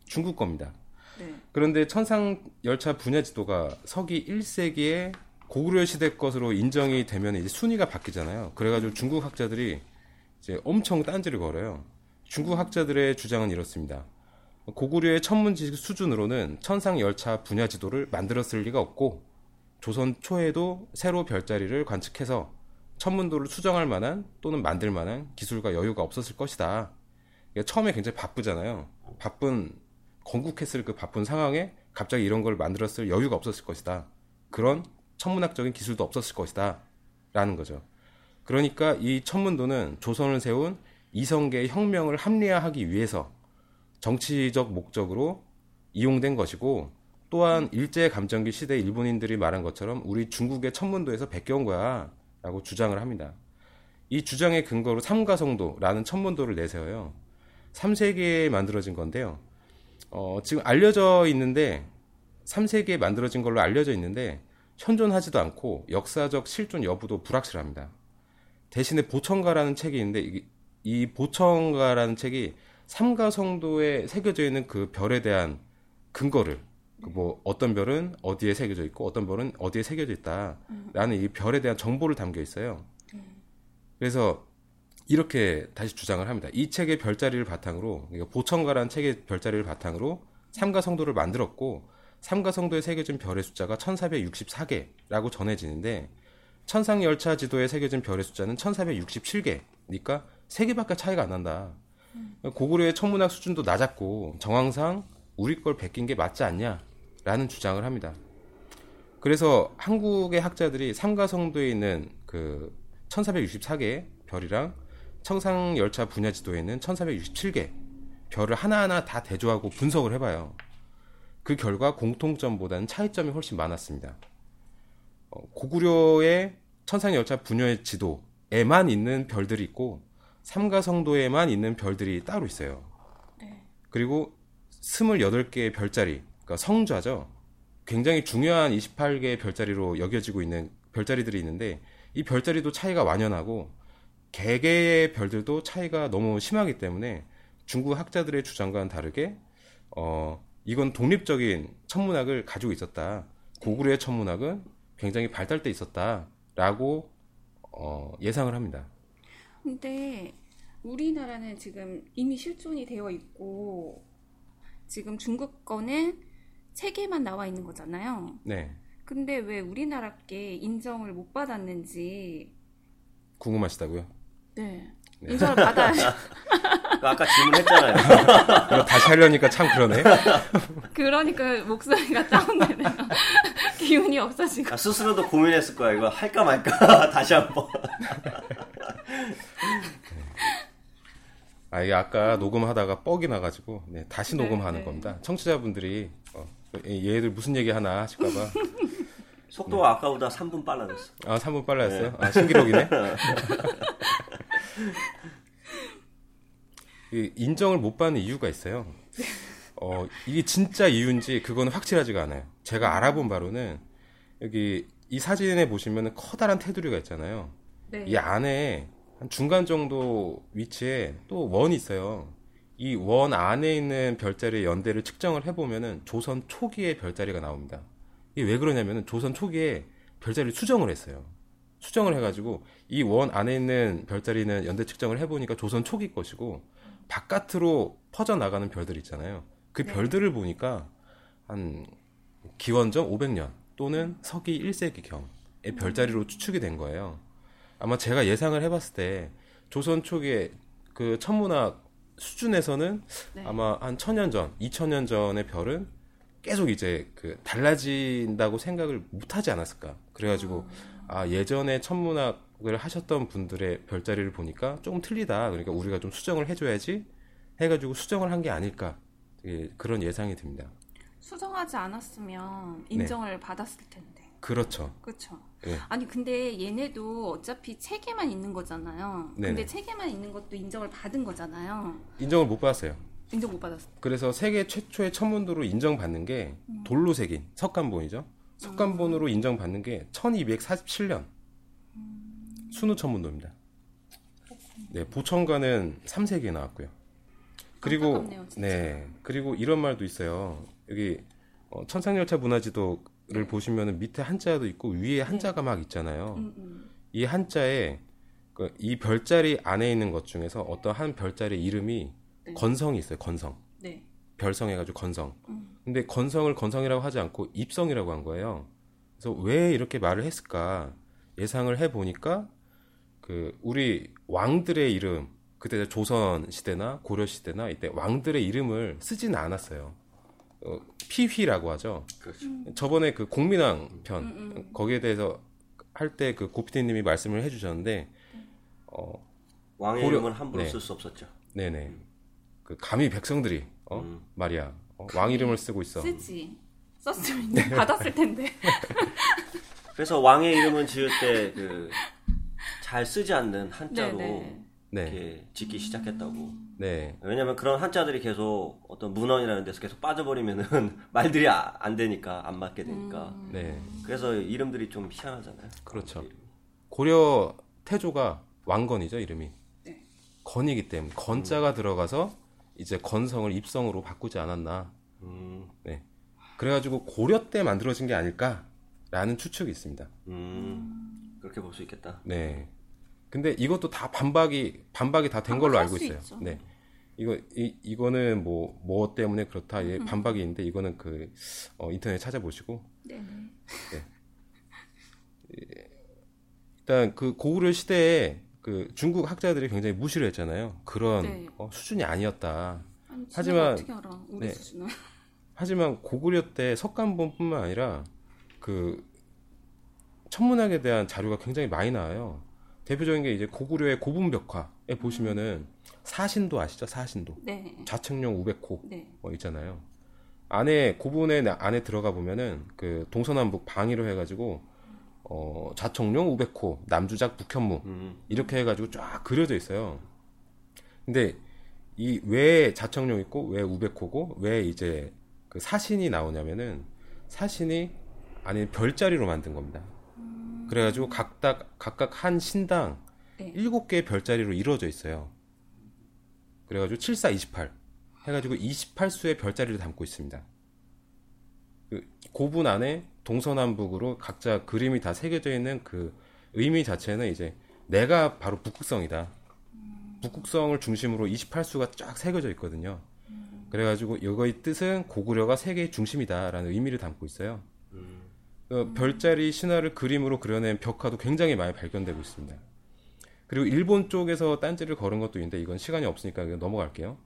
중국 겁니다. 네. 그런데 천상 열차 분야 지도가 서기 1세기에 고구려 시대 것으로 인정이 되면 이제 순위가 바뀌잖아요. 그래가지고 중국 학자들이 이제 엄청 딴지를 걸어요. 중국 학자들의 주장은 이렇습니다. 고구려의 천문 지식 수준으로는 천상 열차 분야 지도를 만들었을 리가 없고 조선 초에도 새로 별자리를 관측해서 천문도를 수정할 만한 또는 만들 만한 기술과 여유가 없었을 것이다. 이게 처음에 굉장히 바쁘잖아요. 바쁜 건국했을 그 바쁜 상황에 갑자기 이런 걸 만들었을 여유가 없었을 것이다. 그런 천문학적인 기술도 없었을 것이다. 라는 거죠. 그러니까 이 천문도는 조선을 세운 이성계의 혁명을 합리화하기 위해서 정치적 목적으로 이용된 것이고 또한 일제 감정기 시대 일본인들이 말한 것처럼 우리 중국의 천문도에서 베껴온 거야 라고 주장을 합니다. 이 주장의 근거로 삼가성도라는 천문도를 내세워요. 3세기에 만들어진 건데요. 어, 지금 알려져 있는데 3세기에 만들어진 걸로 알려져 있는데 현존하지도 않고 역사적 실존 여부도 불확실합니다. 대신에 보청가라는 책이 있는데 이, 이 보청가라는 책이 삼가성도에 새겨져 있는 그 별에 대한 근거를 그뭐 어떤 별은 어디에 새겨져 있고 어떤 별은 어디에 새겨져 있다라는 이 별에 대한 정보를 담겨 있어요. 그래서 이렇게 다시 주장을 합니다. 이 책의 별자리를 바탕으로 그러니까 보청가라는 책의 별자리를 바탕으로 삼가성도를 만들었고 삼가성도에 새겨진 별의 숫자가 1464개라고 전해지는데 천상열차 지도에 새겨진 별의 숫자는 1467개니까 3개밖에 차이가 안 난다. 고구려의 천문학 수준도 낮았고 정황상 우리 걸 베낀 게 맞지 않냐 라는 주장을 합니다. 그래서 한국의 학자들이 삼가성도에 있는 그 1464개 별이랑 청상열차 분야 지도에 있는 1467개 별을 하나하나 다 대조하고 분석을 해봐요. 그 결과 공통점보다는 차이점이 훨씬 많았습니다. 어, 고구려의 천상열차 분야 지도에만 있는 별들이 있고 삼가성도에만 있는 별들이 따로 있어요. 네. 그리고 28개의 별자리, 그러니까 성좌죠. 굉장히 중요한 28개의 별자리로 여겨지고 있는 별자리들이 있는데 이 별자리도 차이가 완연하고 개개의 별들도 차이가 너무 심하기 때문에 중국 학자들의 주장과는 다르게 어 이건 독립적인 천문학을 가지고 있었다. 고구려의 천문학은 굉장히 발달돼 있었다라고 어, 예상을 합니다. 근데 우리나라는 지금 이미 실존이 되어 있고 지금 중국 거는 세 개만 나와 있는 거잖아요. 네, 근데 왜 우리나라 게 인정을 못 받았는지 궁금하시다고요? 네. 인정을 받아야죠. 그 아까 질문했잖아요. 그럼 다시 하려니까 참 그러네. 그러니까 목소리가 다운되네요. 기운이 없어지고. 아, 스스로도 고민했을 거야. 이거 할까 말까 다시 한번. 아 이게 아까 녹음하다가 뻑이 나가지고 네, 다시 네, 녹음하는 네. 겁니다. 청취자분들이 어, 얘들 무슨 얘기 하나 하실까봐 속도가 아까보다 3분 빨라졌어. 아 3분 빨랐어요. 아 신기록이네. 이 인정을 못 받는 이유가 있어요. 어 이게 진짜 이유인지 그거는 확실하지가 않아요. 제가 알아본 바로는 여기 이 사진에 보시면 커다란 테두리가 있잖아요. 네. 이 안에 한 중간 정도 위치에 또 원이 있어요. 이 원 안에 있는 별자리의 연대를 측정을 해보면은 조선 초기의 별자리가 나옵니다. 이게 왜 그러냐면은 조선 초기에 별자리를 수정을 했어요. 수정을 해가지고 이 원 안에 있는 별자리는 연대 측정을 해보니까 조선 초기 것이고 바깥으로 퍼져 나가는 별들 있잖아요. 그 네. 별들을 보니까 한 기원전 500년 또는 서기 1세기 경의 별자리로 추측이 된 거예요. 아마 제가 예상을 해봤을 때 조선 초기에 그 천문학 수준에서는 네. 아마 한 천년 전, 이천 년 전의 별은 계속 이제 그 달라진다고 생각을 못 하지 않았을까. 그래가지고 아 예전에 천문학을 하셨던 분들의 별자리를 보니까 조금 틀리다. 그러니까 우리가 좀 수정을 해줘야지 해가지고 수정을 한 게 아닐까. 예, 그런 예상이 듭니다. 수정하지 않았으면 인정을 받았을 텐데. 그렇죠. 그렇죠. 예. 아니 근데 얘네도 어차피 책에만 있는 거잖아요. 근데 네네. 책에만 있는 것도 인정을 받은 거잖아요. 인정을 못 받았어요. 인정 못 받았어. 그래서 세계 최초의 천문도로 인정받는 게 돌로 새긴 석간본이죠. 석간본으로 인정받는 게 1247년 순우 천문도입니다. 네, 보천과는 3세기에 나왔고요. 그리고 안타깝네요. 네, 그리고 이런 말도 있어요. 여기 어, 천상열차 문화지도 를 보시면은 밑에 한자도 있고 위에 한자가 막 있잖아요. 음, 음. 이 한자에 그, 이 별자리 안에 있는 것 중에서 어떤 한 별자리 이름이 네. 건성이 있어요. 건성. 네. 별성 해가지고 건성. 음. 근데 건성을 건성이라고 하지 않고 입성이라고 한 거예요. 그래서 왜 이렇게 말을 했을까 예상을 해 보니까 그 우리 왕들의 이름 그때 조선 시대나 고려 시대나 이때 왕들의 이름을 쓰지는 않았어요. 어, 피휘라고 하죠. 그렇죠. 저번에 그 공민왕 편 음, 음. 거기에 대해서 할 때 그 고피디님이 말씀을 해주셨는데 어 왕의 고려- 이름은 함부로 네. 쓸수 없었죠. 네네 그 감히 백성들이 어 음. 말이야 어, 왕 이름을 쓰고 있어. 쓰지. 썼으면 네. 받았을 텐데. 그래서 왕의 이름은 지을 때 그 잘 쓰지 않는 한자로 네네. 네, 이렇게 짓기 시작했다고. 네, 왜냐면 그런 한자들이 계속 어떤 문헌이라는 데서 계속 빠져버리면은 말들이 아- 안 되니까 안 맞게 되니까. 음. 네. 그래서 이름들이 좀 희한하잖아요. 그렇죠. 고려 태조가 왕건이죠 이름이. 네. 건이기 때문에 건자가 들어가서 이제 건성을 입성으로 바꾸지 않았나. 음, 네. 그래가지고 고려 때 만들어진 게 아닐까라는 추측이 있습니다. 음, 그렇게 볼 수 있겠다. 네. 근데 이것도 다 반박이 반박이 다 된 걸로 알고 수 있어요. 있죠. 네. 이거 이 이거는 뭐뭐 때문에 그렇다 예, 반박이 있는데 이거는 그 어, 인터넷 찾아보시고 네네. 일단 그 고구려 시대에 그 중국 학자들이 굉장히 무시를 했잖아요. 그런 네. 어, 수준이 아니었다. 아니, 하지만- 네. 하지만 고구려 때 석간본뿐만 아니라 그 천문학에 대한 자료가 굉장히 많이 나와요. 대표적인 게 이제 고구려의 고분벽화에 보시면은 사신도 아시죠? 사신도. 네. 좌측령 500호 네. 뭐 있잖아요. 안에 고분의 나- 안에 들어가 보면은 그 동서남북 방위로 해가지고 어 좌청룡 500호, 남주작 북현무 음, 이렇게 해가지고 쫙 그려져 있어요. 근데 이왜 자청룡 있고 왜 우백호고 왜 이제 그 사신이 나오냐면은 사신이 아니 별자리로 만든 겁니다. 그래가지고 각각 각각 한 신당 네. 일곱 개의 별자리로 이루어져 있어요. 그래가지고 74, 28 해가지고 28수의 별자리를 담고 있습니다. 그 고분 안에 동서남북으로 각자 그림이 다 새겨져 있는 그 의미 자체는 이제 내가 바로 북극성이다. 북극성을 중심으로 28수가 쫙 새겨져 있거든요. 그래가지고 이거의 뜻은 고구려가 세계의 중심이다라는 의미를 담고 있어요. 어, 별자리 신화를 그림으로 그려낸 벽화도 굉장히 많이 발견되고 있습니다. 그리고 일본 쪽에서 딴지를 걸은 것도 있는데 이건 시간이 없으니까 넘어갈게요.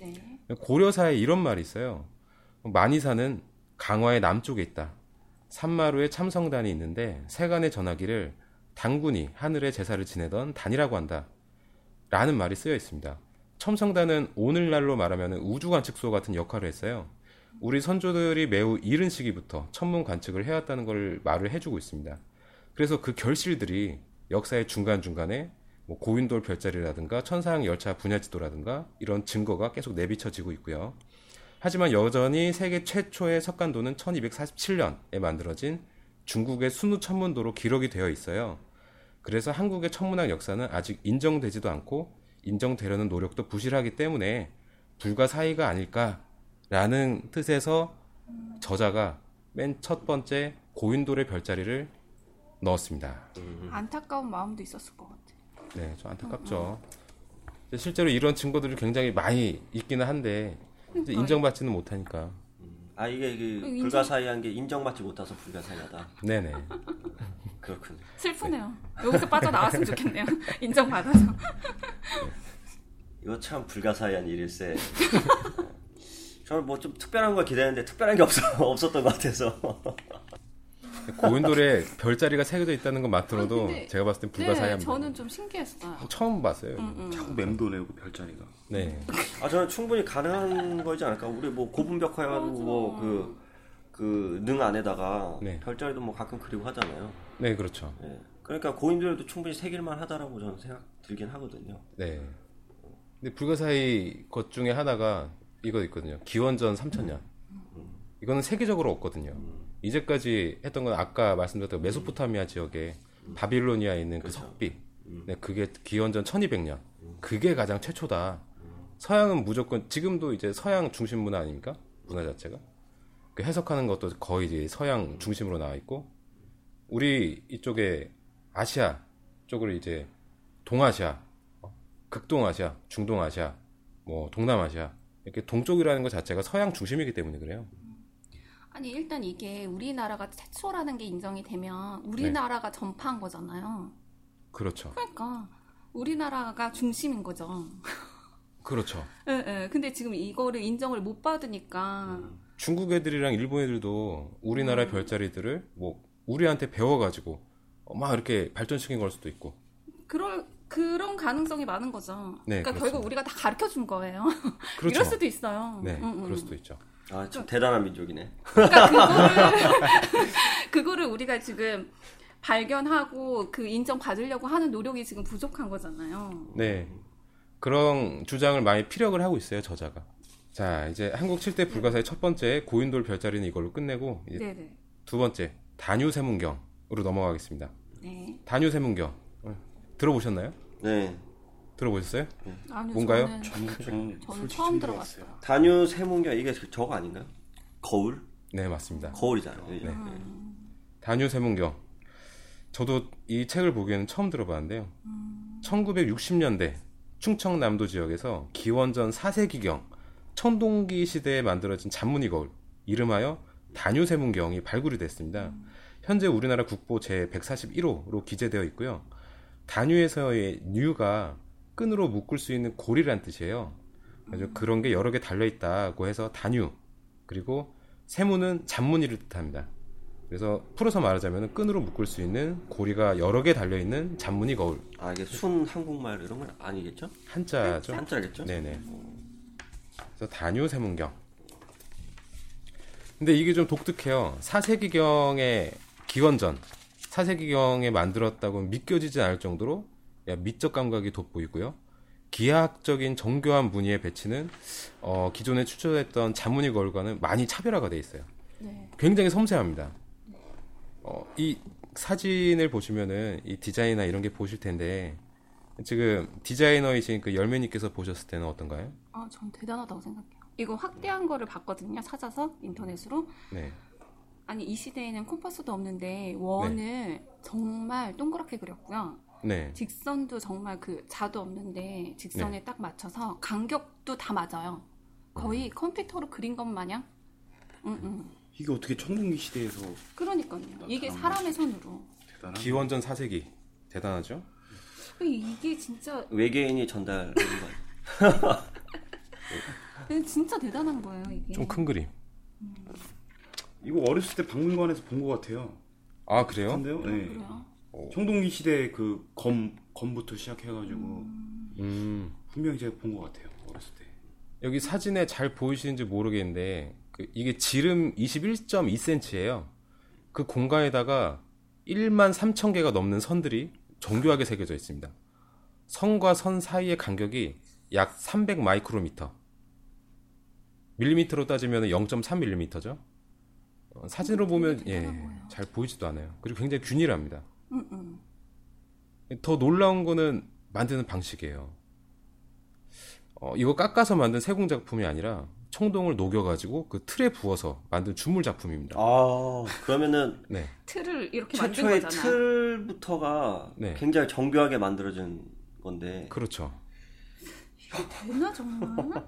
네. 고려사에 이런 말이 있어요. 만이사는 강화의 남쪽에 있다. 산마루에 참성단이 있는데 세간의 전하기를 당군이 하늘의 제사를 지내던 단이라고 한다. 라는 말이 쓰여 있습니다. 첨성단은 오늘날로 말하면 우주 관측소 같은 역할을 했어요. 우리 선조들이 매우 이른 시기부터 천문 관측을 해왔다는 걸 말을 해주고 있습니다. 그래서 그 결실들이 역사의 중간중간에 뭐 고윈돌 별자리라든가 천상 열차 분야 지도라든가 이런 증거가 계속 내비쳐지고 있고요. 하지만 여전히 세계 최초의 석간도는 1247년에 만들어진 중국의 순우 천문도로 기록이 되어 있어요. 그래서 한국의 천문학 역사는 아직 인정되지도 않고 인정되려는 노력도 부실하기 때문에 불가사의가 아닐까라는 뜻에서 저자가 맨 첫 번째 고윈돌의 별자리를 넣었습니다. 안타까운 마음도 있었을 것 같아. 네, 좀 안타깝죠. 실제로 이런 증거들이 굉장히 많이 있기는 한데 인정받지는 못하니까. 아 이게 그 인정- 불가사의한 게 인정받지 못해서 불가사의하다. 네네. 그렇군요. 슬프네요. 여기서 빠져 나왔으면 좋겠네요. 인정받아서. 이거 참 불가사의한 일일세. 저는 뭐 좀 특별한 걸 기대했는데 특별한 게 없어 없었던 것 같아서. 고인돌에 별자리가 새겨져 있다는 것만으로도 아, 근데- 제가 봤을 땐 네, 불가사의합니다. 저는 좀 신기했어요. 처음 봤어요. 음, 자꾸 맴도네요 그 별자리가. 네. 아 저는 충분히 가능한 거지 않을까? 우리 뭐 고분벽화 해가지고 뭐그 그능 안에다가 네. 별자리도 뭐 가끔 그리고 하잖아요. 네, 그렇죠. 예. 그러니까 고인들도 충분히 새길만 하다라고 저는 생각 들긴 하거든요. 네. 근데 불가사의 것 중에 하나가 이거 있거든요. 기원전 3000년. 이거는 세계적으로 없거든요. 이제까지 했던 건 아까 말씀드렸던 메소포타미아 지역에 바빌로니아에 있는 그 석비. 네, 그게 기원전 1200년. 그게 가장 최초다. 서양은 무조건 지금도 이제 서양 중심 문화 아닙니까? 문화 자체가. 그 해석하는 것도 거의 이제 서양 중심으로 나와 있고 우리 이쪽에 아시아 쪽으로 이제 동아시아, 어, 극동아시아, 중동아시아, 뭐 동남아시아 이렇게 동쪽이라는 것 자체가 서양 중심이기 때문에 그래요. 아니 일단 이게 우리나라가 최초라는 게 인정이 되면 네. 우리나라가 전파한 거잖아요. 그렇죠. 그러니까 우리나라가 중심인 거죠. 그렇죠. 예, 예. 근데 지금 이거를 인정을 못 받으니까 중국 애들이랑 일본 애들도 우리나라 의 별자리들을 뭐 우리한테 배워가지고 어, 막 이렇게 발전시킨 걸 수도 있고. 그럴 그런 가능성이 많은 거죠. 네, 그러니까 그렇습니다. 결국 우리가 다 가르쳐 준 거예요. 그렇죠. 이럴 수도 있어요. 네, 음, 음. 그럴 수도 있죠. 아, 참 대단한 민족이네. 그러니까 그거를 그거를 우리가 지금 발견하고 그 인정 받으려고 하는 노력이 지금 부족한 거잖아요. 네. 그런 주장을 많이 피력을 하고 있어요, 저자가. 자, 이제 한국 7대 불가사의 첫 번째 고인돌 별자리는 이걸로 끝내고 이제 네네. 두 번째 단유 세문경으로 넘어가겠습니다. 네. 단유 세문경 어, 들어보셨나요? 네. 들어보셨어요? 아니요, 뭔가요? 저는, 저는 저는 저는 솔직히 처음 들어봤어요. 단유 세문경 이게 그 저거 아닌가요? 거울? 네, 맞습니다. 거울이잖아요. 예. 네. 단유 세문경. 저도 이 책을 보기에는 처음 들어봤는데요. 1960년대 충청남도 지역에서 기원전 4세기경 청동기 시대에 만들어진 잔무늬 거울 이름하여 단유 세문경이 발굴이 됐습니다. 현재 우리나라 국보 제 141호로 기재되어 있고요. 단유에서의 뉴가 끈으로 묶을 수 있는 고리란 뜻이에요. 그래서 그런 게 여러 개 달려 있다고 해서 단유 그리고 세무는 잔무늬를 뜻합니다. 그래서 풀어서 말하자면 끈으로 묶을 수 있는 고리가 여러 개 달려 있는 잔무늬 거울 아, 이게 순 한국말 이런 건 아니겠죠? 한자죠. 한자겠죠? 네네. 그래서 단유 세문경. 근데 이게 좀 독특해요. 4세기경의 기원전, 4세기경에 만들었다고 믿겨지지 않을 정도로 야, 미적 감각이 돋보이고요. 기하학적인 정교한 무늬의 배치는 어, 기존에 추천했던 자무늬 거울과는 많이 차별화가 돼 있어요. 네. 굉장히 섬세합니다. 어, 이 사진을 보시면은 이 디자인이나 이런 게 보실 텐데 지금 디자이너이신 그 열매님께서 보셨을 때는 어떤가요? 아, 전 대단하다고 생각해요. 이거 확대한 거를 봤거든요. 찾아서 인터넷으로. 네, 아니 이 시대에는 콤파스도 없는데 원을 정말 동그랗게 그렸고요. 네, 직선도 정말 그 자도 없는데 직선에 딱 맞춰서 간격도 다 맞아요. 거의 컴퓨터로 그린 것 마냥. 응, 응. 이게 어떻게 청동기 시대에서 그러니까요. 이게 사람의 손으로. 대단한 기원전 4세기 대단하죠? 이게 진짜 외계인이 전달하는 거 진짜 대단한 거예요. 이게. 좀 큰 그림. 이거 어렸을 때 박물관에서 본 것 같아요. 아 그래요? 근데요? 네. 그래요? 청동기 시대 그 검 검부터 시작해가지고 음, 분명히 제가 본 것 같아요. 어렸을 때. 여기 사진에 잘 보이시는지 모르겠는데 그 이게 지름 21.2cm예요. 그 공간에다가 1만 3천 개가 넘는 선들이 정교하게 새겨져 있습니다. 선과 선 사이의 간격이 약 300 마이크로미터. 밀리미터로 따지면 0.3밀리미터죠. 어, 사진으로 보면 예. 잘 보이지도 않아요. 그리고 굉장히 균일합니다. 응, 응. 더 놀라운 거는 만드는 방식이에요. 어, 이거 깎아서 만든 세공 작품이 아니라 청동을 녹여가지고 그 틀에 부어서 만든 주물 작품입니다. 아, 그러면은 네, 틀을 이렇게 만든 최초의 거잖아. 틀부터가 네. 굉장히 정교하게 만들어진 건데 그렇죠. 되나 정말?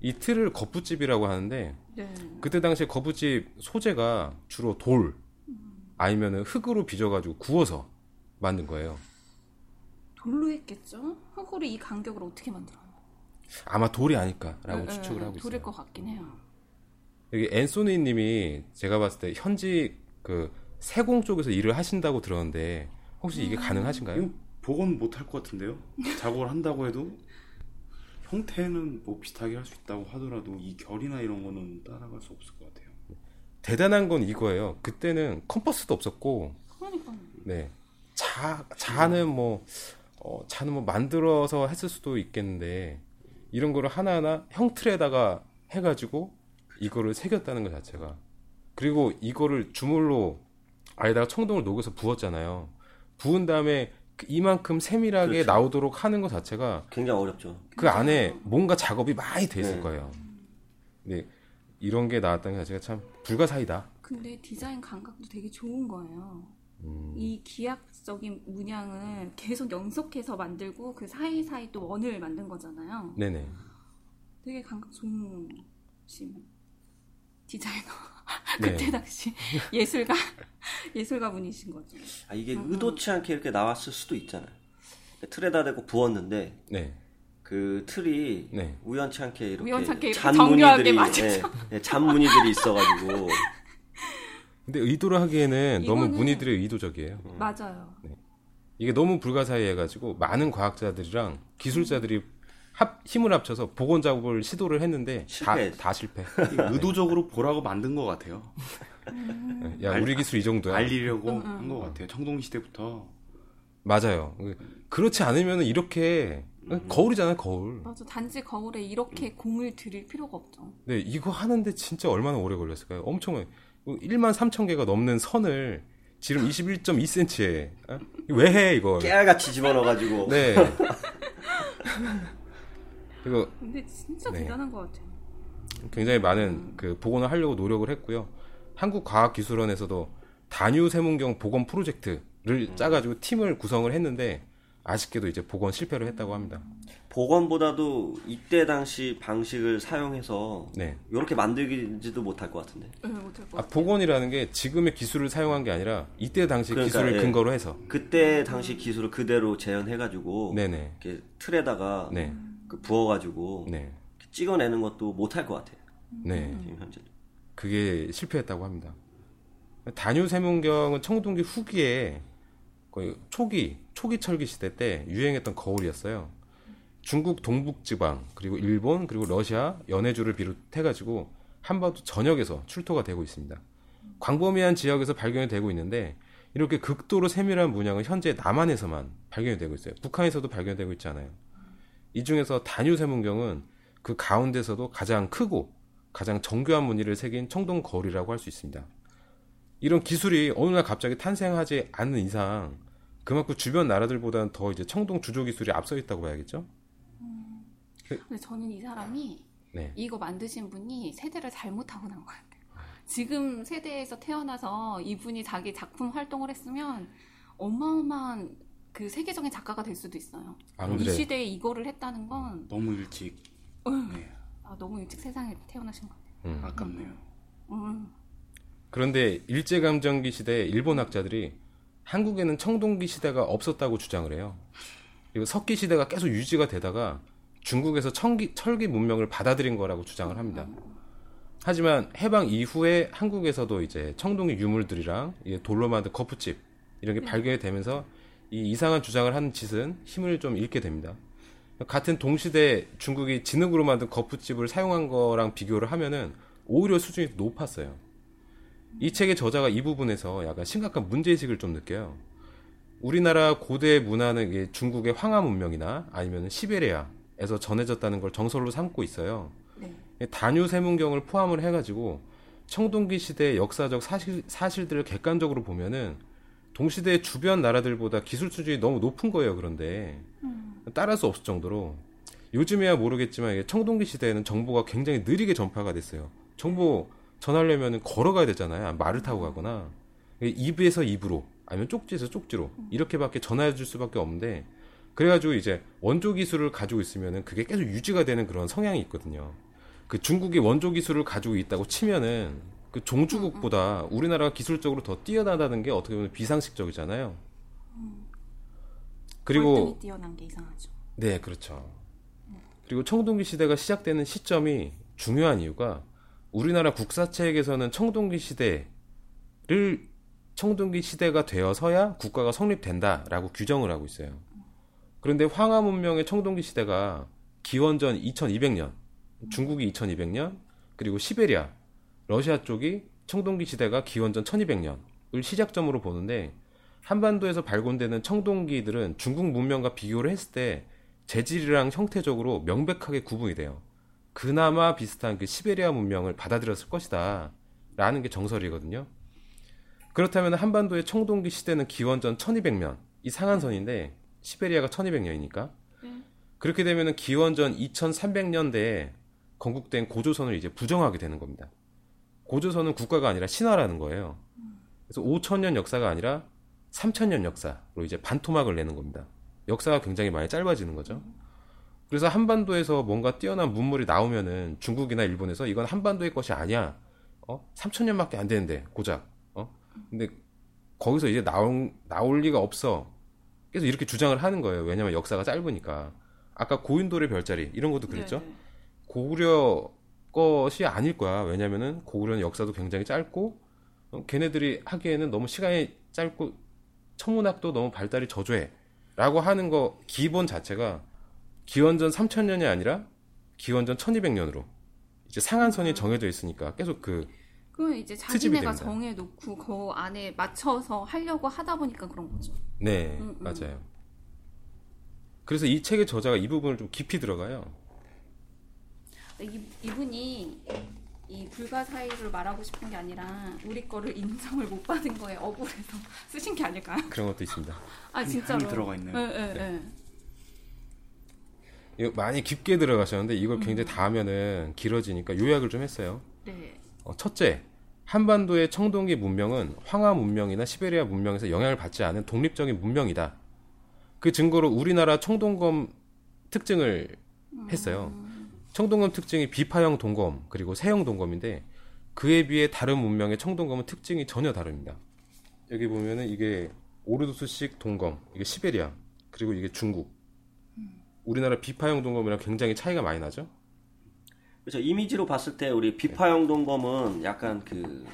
이 틀을 거푸집이라고 하는데 네. 그때 당시에 거푸집 소재가 주로 돌 아니면은 흙으로 빚어가지고 구워서 만든 거예요. 돌로 했겠죠? 흙으로 이 간격을 어떻게 만들어요? 아마 돌이 아닐까라고 네, 추측을 네, 하고 있어요. 돌일 것 같긴 해요. 여기 앤소니님이 제가 봤을 때 현지 그 세공 쪽에서 일을 하신다고 들었는데 혹시 이게 가능하신가요? 이거 복원 못할 것 같은데요? 작업을 한다고 해도 형태는 뭐 비슷하게 할 수 있다고 하더라도 이 결이나 이런 거는 따라갈 수 없을 것 같아요. 대단한 건 이거예요. 그때는 컴퍼스도 없었고, 그러니까 네. 자, 자는 뭐, 어, 자는 뭐 만들어서 했을 수도 있겠는데, 이런 거를 하나하나 형틀에다가 해가지고, 이거를 새겼다는 것 자체가. 그리고 이거를 주물로 아에다가 청동을 녹여서 부었잖아요. 부은 다음에 그 이만큼 세밀하게 그렇죠. 나오도록 하는 것 자체가 굉장히 어렵죠. 그 안에 뭔가 작업이 많이 돼 있을 네. 거예요. 네. 이런 게 나왔다는 게 자체가 참 불가사의다. 근데 디자인 감각도 되게 좋은 거예요. 음. 이 기하학적인 문양을 계속 연속해서 만들고 그 사이사이 또 원을 만든 거잖아요. 네네. 되게 감각 좋은 심 디자이너. 네. 그때 당시 예술가 예술가 분이신 거죠. 아, 이게 의도치 않게 이렇게 나왔을 수도 있잖아요. 틀에다 대고 부었는데 네. 그 틀이 네. 우연치 않게 이렇게 우연치 않게 이렇게 잔 정교하게 무늬들이 맞춰져. 예, 예, 잔 무늬들이 있어가지고 근데 의도를 하기에는 너무 이거는- 문의들이 의도적이에요. 맞아요. 이게 너무 불가사의해가지고 많은 과학자들이랑 기술자들이 합, 힘을 합쳐서 복원 작업을 시도를 했는데 다, 실패했어. 다 실패. 이거 의도적으로 보라고 만든 것 같아요. 야 우리 기술 이 정도야. 알리려고 한 것 같아요. 청동 시대부터 맞아요. 그렇지 않으면 이렇게 거울이잖아요 거울. 맞아. 단지 거울에 이렇게 공을 들일 필요가 없죠. 네 이거 하는데 진짜 얼마나 오래 걸렸을까요? 엄청 1만 3천 개가 넘는 선을 지름 21.2cm에 어? 왜해 이걸? 깨알같이 집어넣어가지고 네. 이거 근데 진짜 네. 대단한 것 같아요. 굉장히 많은 그 복원을 하려고 노력을 했고요. 한국과학기술원에서도 단유 세문경 복원 프로젝트를 짜가지고 팀을 구성을 했는데 아쉽게도 이제 복원 실패를 했다고 합니다. 복원보다도 이때 당시 방식을 사용해서 네. 이렇게 만들지도 못할 것 같은데 네, 못할 것 아. 복원이라는 게 지금의 기술을 사용한 게 아니라 이때 당시 그러니까, 기술을 예. 근거로 해서. 그때 당시 기술을 그대로 재현해가지고 네네. 이렇게 틀에다가 네. 그 부어가지고 네. 찍어내는 것도 못할 것 같아요 네. 지금 현재 그게 실패했다고 합니다. 단유 세문경은 청동기 후기에 거의 초기 초기 철기 시대 때 유행했던 거울이었어요. 중국 동북지방 그리고 일본 그리고 러시아 연해주를 비롯해가지고 한반도 전역에서 출토가 되고 있습니다. 광범위한 지역에서 발견이 되고 있는데 이렇게 극도로 세밀한 문양은 현재 남한에서만 발견이 되고 있어요. 북한에서도 발견되고 있지 않아요. 이 중에서 단유 세문경은 그 가운데서도 가장 크고 가장 정교한 무늬를 새긴 청동 거울이라고 할 수 있습니다. 이런 기술이 어느 날 갑자기 탄생하지 않는 이상 그만큼 주변 나라들보다는 더 이제 청동 주조 기술이 앞서 있다고 봐야겠죠? 근데 저는 이 사람이 네. 이거 만드신 분이 세대를 잘못하고 난 것 같아요. 지금 세대에서 태어나서 이분이 자기 작품 활동을 했으면 어마어마한 그 세계적인 작가가 될 수도 있어요. 이 앙드레. 시대에 이거를 했다는 건 너무 일찍 네, 아, 너무 일찍 세상에 태어나신 것 같아요. 음. 아깝네요. 음. 그런데 일제감정기 시대 일본 학자들이 한국에는 청동기 시대가 없었다고 주장을 해요. 그리고 석기 시대가 계속 유지가 되다가 중국에서 청기, 철기 문명을 받아들인 거라고 주장을 합니다. 하지만 해방 이후에 한국에서도 이제 청동기 유물들이랑 돌로 만든 거푸집 이런 게 발견이 되면서 이 이상한 주장을 하는 짓은 힘을 좀 잃게 됩니다. 같은 동시대 중국이 진흙으로 만든 거푸집을 사용한 거랑 비교를 하면은 오히려 수준이 높았어요. 이 책의 저자가 이 부분에서 약간 심각한 문제의식을 좀 느껴요. 우리나라 고대 문화는 중국의 황하 문명이나 아니면 시베리아에서 전해졌다는 걸 정설로 삼고 있어요. 네. 단유 세문경을 포함을 해가지고 청동기 시대의 역사적 사실, 사실들을 객관적으로 보면은 동시대 주변 나라들보다 기술 수준이 너무 높은 거예요. 그런데 따를 수 없을 정도로 요즘에야 모르겠지만 청동기 시대에는 정보가 굉장히 느리게 전파가 됐어요. 정보 전하려면 걸어가야 되잖아요. 말을 타고 가거나 입에서 입으로 아니면 쪽지에서 쪽지로 이렇게밖에 전화해 줄 수밖에 없는데 그래가지고 이제 원조 기술을 가지고 있으면은 그게 계속 유지가 되는 그런 성향이 있거든요. 그 중국이 원조 기술을 가지고 있다고 치면은 그 종주국보다 우리나라가 기술적으로 더 뛰어나다는 게 어떻게 보면 비상식적이잖아요. 그리고 뛰어난 게 이상하죠. 네, 그렇죠. 그리고 청동기 시대가 시작되는 시점이 중요한 이유가 우리나라 국사책에서는 청동기 시대를 청동기 시대가 되어서야 국가가 성립된다라고 규정을 하고 있어요. 그런데 황하 문명의 청동기 시대가 기원전 2200년, 중국이 2200년, 그리고 시베리아, 러시아 쪽이 청동기 시대가 기원전 1200년을 시작점으로 보는데 한반도에서 발견되는 청동기들은 중국 문명과 비교를 했을 때 재질이랑 형태적으로 명백하게 구분이 돼요. 그나마 비슷한 그 시베리아 문명을 받아들였을 것이다. 라는 게 정설이거든요. 그렇다면 한반도의 청동기 시대는 기원전 1200년, 이 상한선인데 시베리아가 1200년이니까. 그렇게 되면 기원전 2300년대에 건국된 고조선을 이제 부정하게 되는 겁니다. 고조선은 국가가 아니라 신화라는 거예요. 그래서 5천년 역사가 아니라 3천년 역사로 이제 반토막을 내는 겁니다. 역사가 굉장히 많이 짧아지는 거죠. 그래서 한반도에서 뭔가 뛰어난 문물이 나오면은 중국이나 일본에서 이건 한반도의 것이 아니야. 어? 3천 년밖에 안 되는데 고작. 어? 근데 거기서 이제 나올 나올 리가 없어. 계속 이렇게 주장을 하는 거예요. 왜냐면 역사가 짧으니까. 아까 고인돌의 별자리 이런 것도 그랬죠. 네, 네. 고구려 것이 아닐 거야. 왜냐면은 고구려는 역사도 굉장히 짧고 어, 걔네들이 하기에는 너무 시간이 짧고 천문학도 너무 발달이 저조해. 라고 하는 거 기본 자체가 기원전 3000년이 아니라 기원전 1200년으로 이제 상한선이 정해져 있으니까 계속 그 그건 이제 자기네가. 정해놓고 그 안에 맞춰서 하려고 하다 보니까 그런 거죠. 네, 음, 음. 맞아요. 그래서 이 책의 저자가 이 부분을 좀 깊이 들어가요. 이, 이분이 이 불가사의를 말하고 싶은 게 아니라 우리 거를 인정을 못 받은 거에 억울해서 쓰신 게 아닐까요? 그런 것도 있습니다. 아 진짜로. 들어가 있네요. 네, 네, 네. 이거 많이 깊게 들어가셨는데 이걸 굉장히 다 하면은 길어지니까 요약을 좀 했어요. 네. 어, 첫째, 한반도의 청동기 문명은 황하 문명이나 시베리아 문명에서 영향을 받지 않은 독립적인 문명이다. 그 증거로 우리나라 청동검 특징을 했어요. 청동검 특징이 비파형 동검 그리고 세형 동검인데 그에 비해 다른 문명의 청동검은 특징이 전혀 다릅니다. 여기 보면은 이게 오르도스식 동검, 이게 시베리아, 그리고 이게 중국. 우리나라 비파형 동검이랑 굉장히 차이가 많이 나죠? 그렇죠. 이미지로 봤을 때 우리 비파형 동검은 약간 그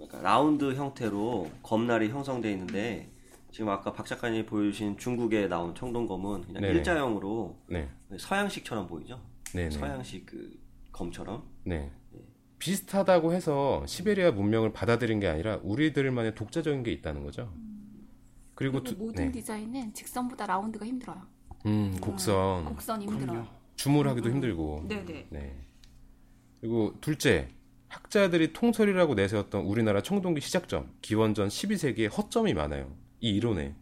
약간 라운드 형태로 검날이 형성되어 있는데 지금 아까 박 작가님이 보여주신 중국에 나온 청동검은 그냥 네네. 일자형으로 네, 서양식처럼 보이죠. 네, 네. 서양식 그 검처럼. 네. 비슷하다고 해서 시베리아 문명을 받아들인 게 아니라 우리들만의 독자적인 게 있다는 거죠. 그리고 그리고 두, 모든 네. 디자인은 직선보다 라운드가 힘들어요. 음, 곡선 곡선이 힘들어요. 주물하기도 힘들고. 네네. 네. 그리고 둘째, 학자들이 통설이라고 내세웠던 우리나라 청동기 시작점, 기원전 12세기에 허점이 많아요. 이 이론에.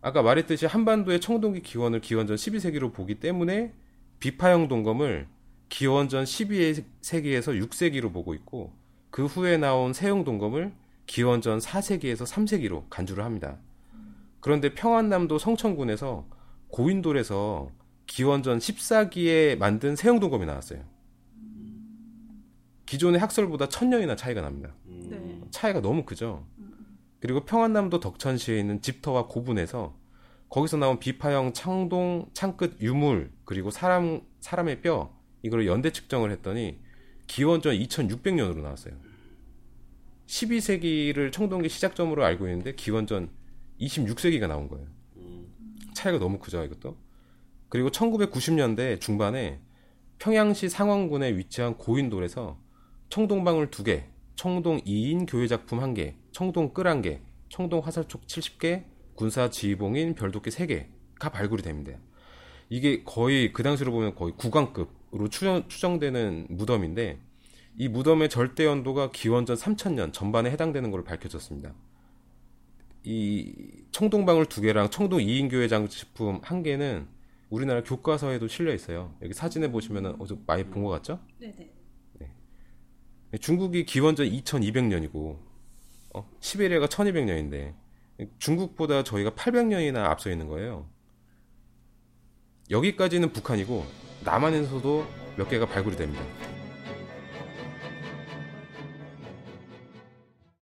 아까 말했듯이 한반도의 청동기 기원을 기원전 12세기로 보기 때문에 비파형 동검을 기원전 12세기에서 6세기로 보고 있고 그 후에 나온 세형 동검을 기원전 4세기에서 3세기로 간주를 합니다. 그런데 평안남도 성천군에서 고인돌에서 기원전 14기에 만든 세형 동검이 나왔어요. 기존의 학설보다 천 년이나 차이가 납니다. 네. 차이가 너무 크죠. 그리고 평안남도 덕천시에 있는 집터와 고분에서 거기서 나온 비파형 창동 창끝 유물 그리고 사람 사람의 뼈 이걸 연대 측정을 했더니 기원전 2600년으로 나왔어요. 12세기를 청동기 시작점으로 알고 있는데 기원전 26세기가 나온 거예요. 차이가 너무 크죠, 이것도. 그리고 1990년대 중반에 평양시 상원군에 위치한 고인돌에서 청동방울 2개, 청동 2인 교회 작품 1개, 청동 끌 1개, 청동 화살촉 70개, 군사 지휘봉인 별도끼 3개가 발굴이 됩니다. 이게 거의 그 당시로 보면 거의 국왕급으로 추정, 추정되는 무덤인데 이 무덤의 절대 연도가 기원전 3000년 전반에 해당되는 걸로 밝혀졌습니다. 이 청동 방울 두 개랑 청동 2인 교회 장식품 한 개는 우리나라 교과서에도 실려 있어요. 여기 사진에 보시면은 어제 많이 본 것 같죠? 네네. 중국이 기원전 2200년이고 어, 시베리아가 1200년인데 중국보다 저희가 800년이나 앞서 있는 거예요. 여기까지는 북한이고 남한에서도 몇 개가 발굴이 됩니다.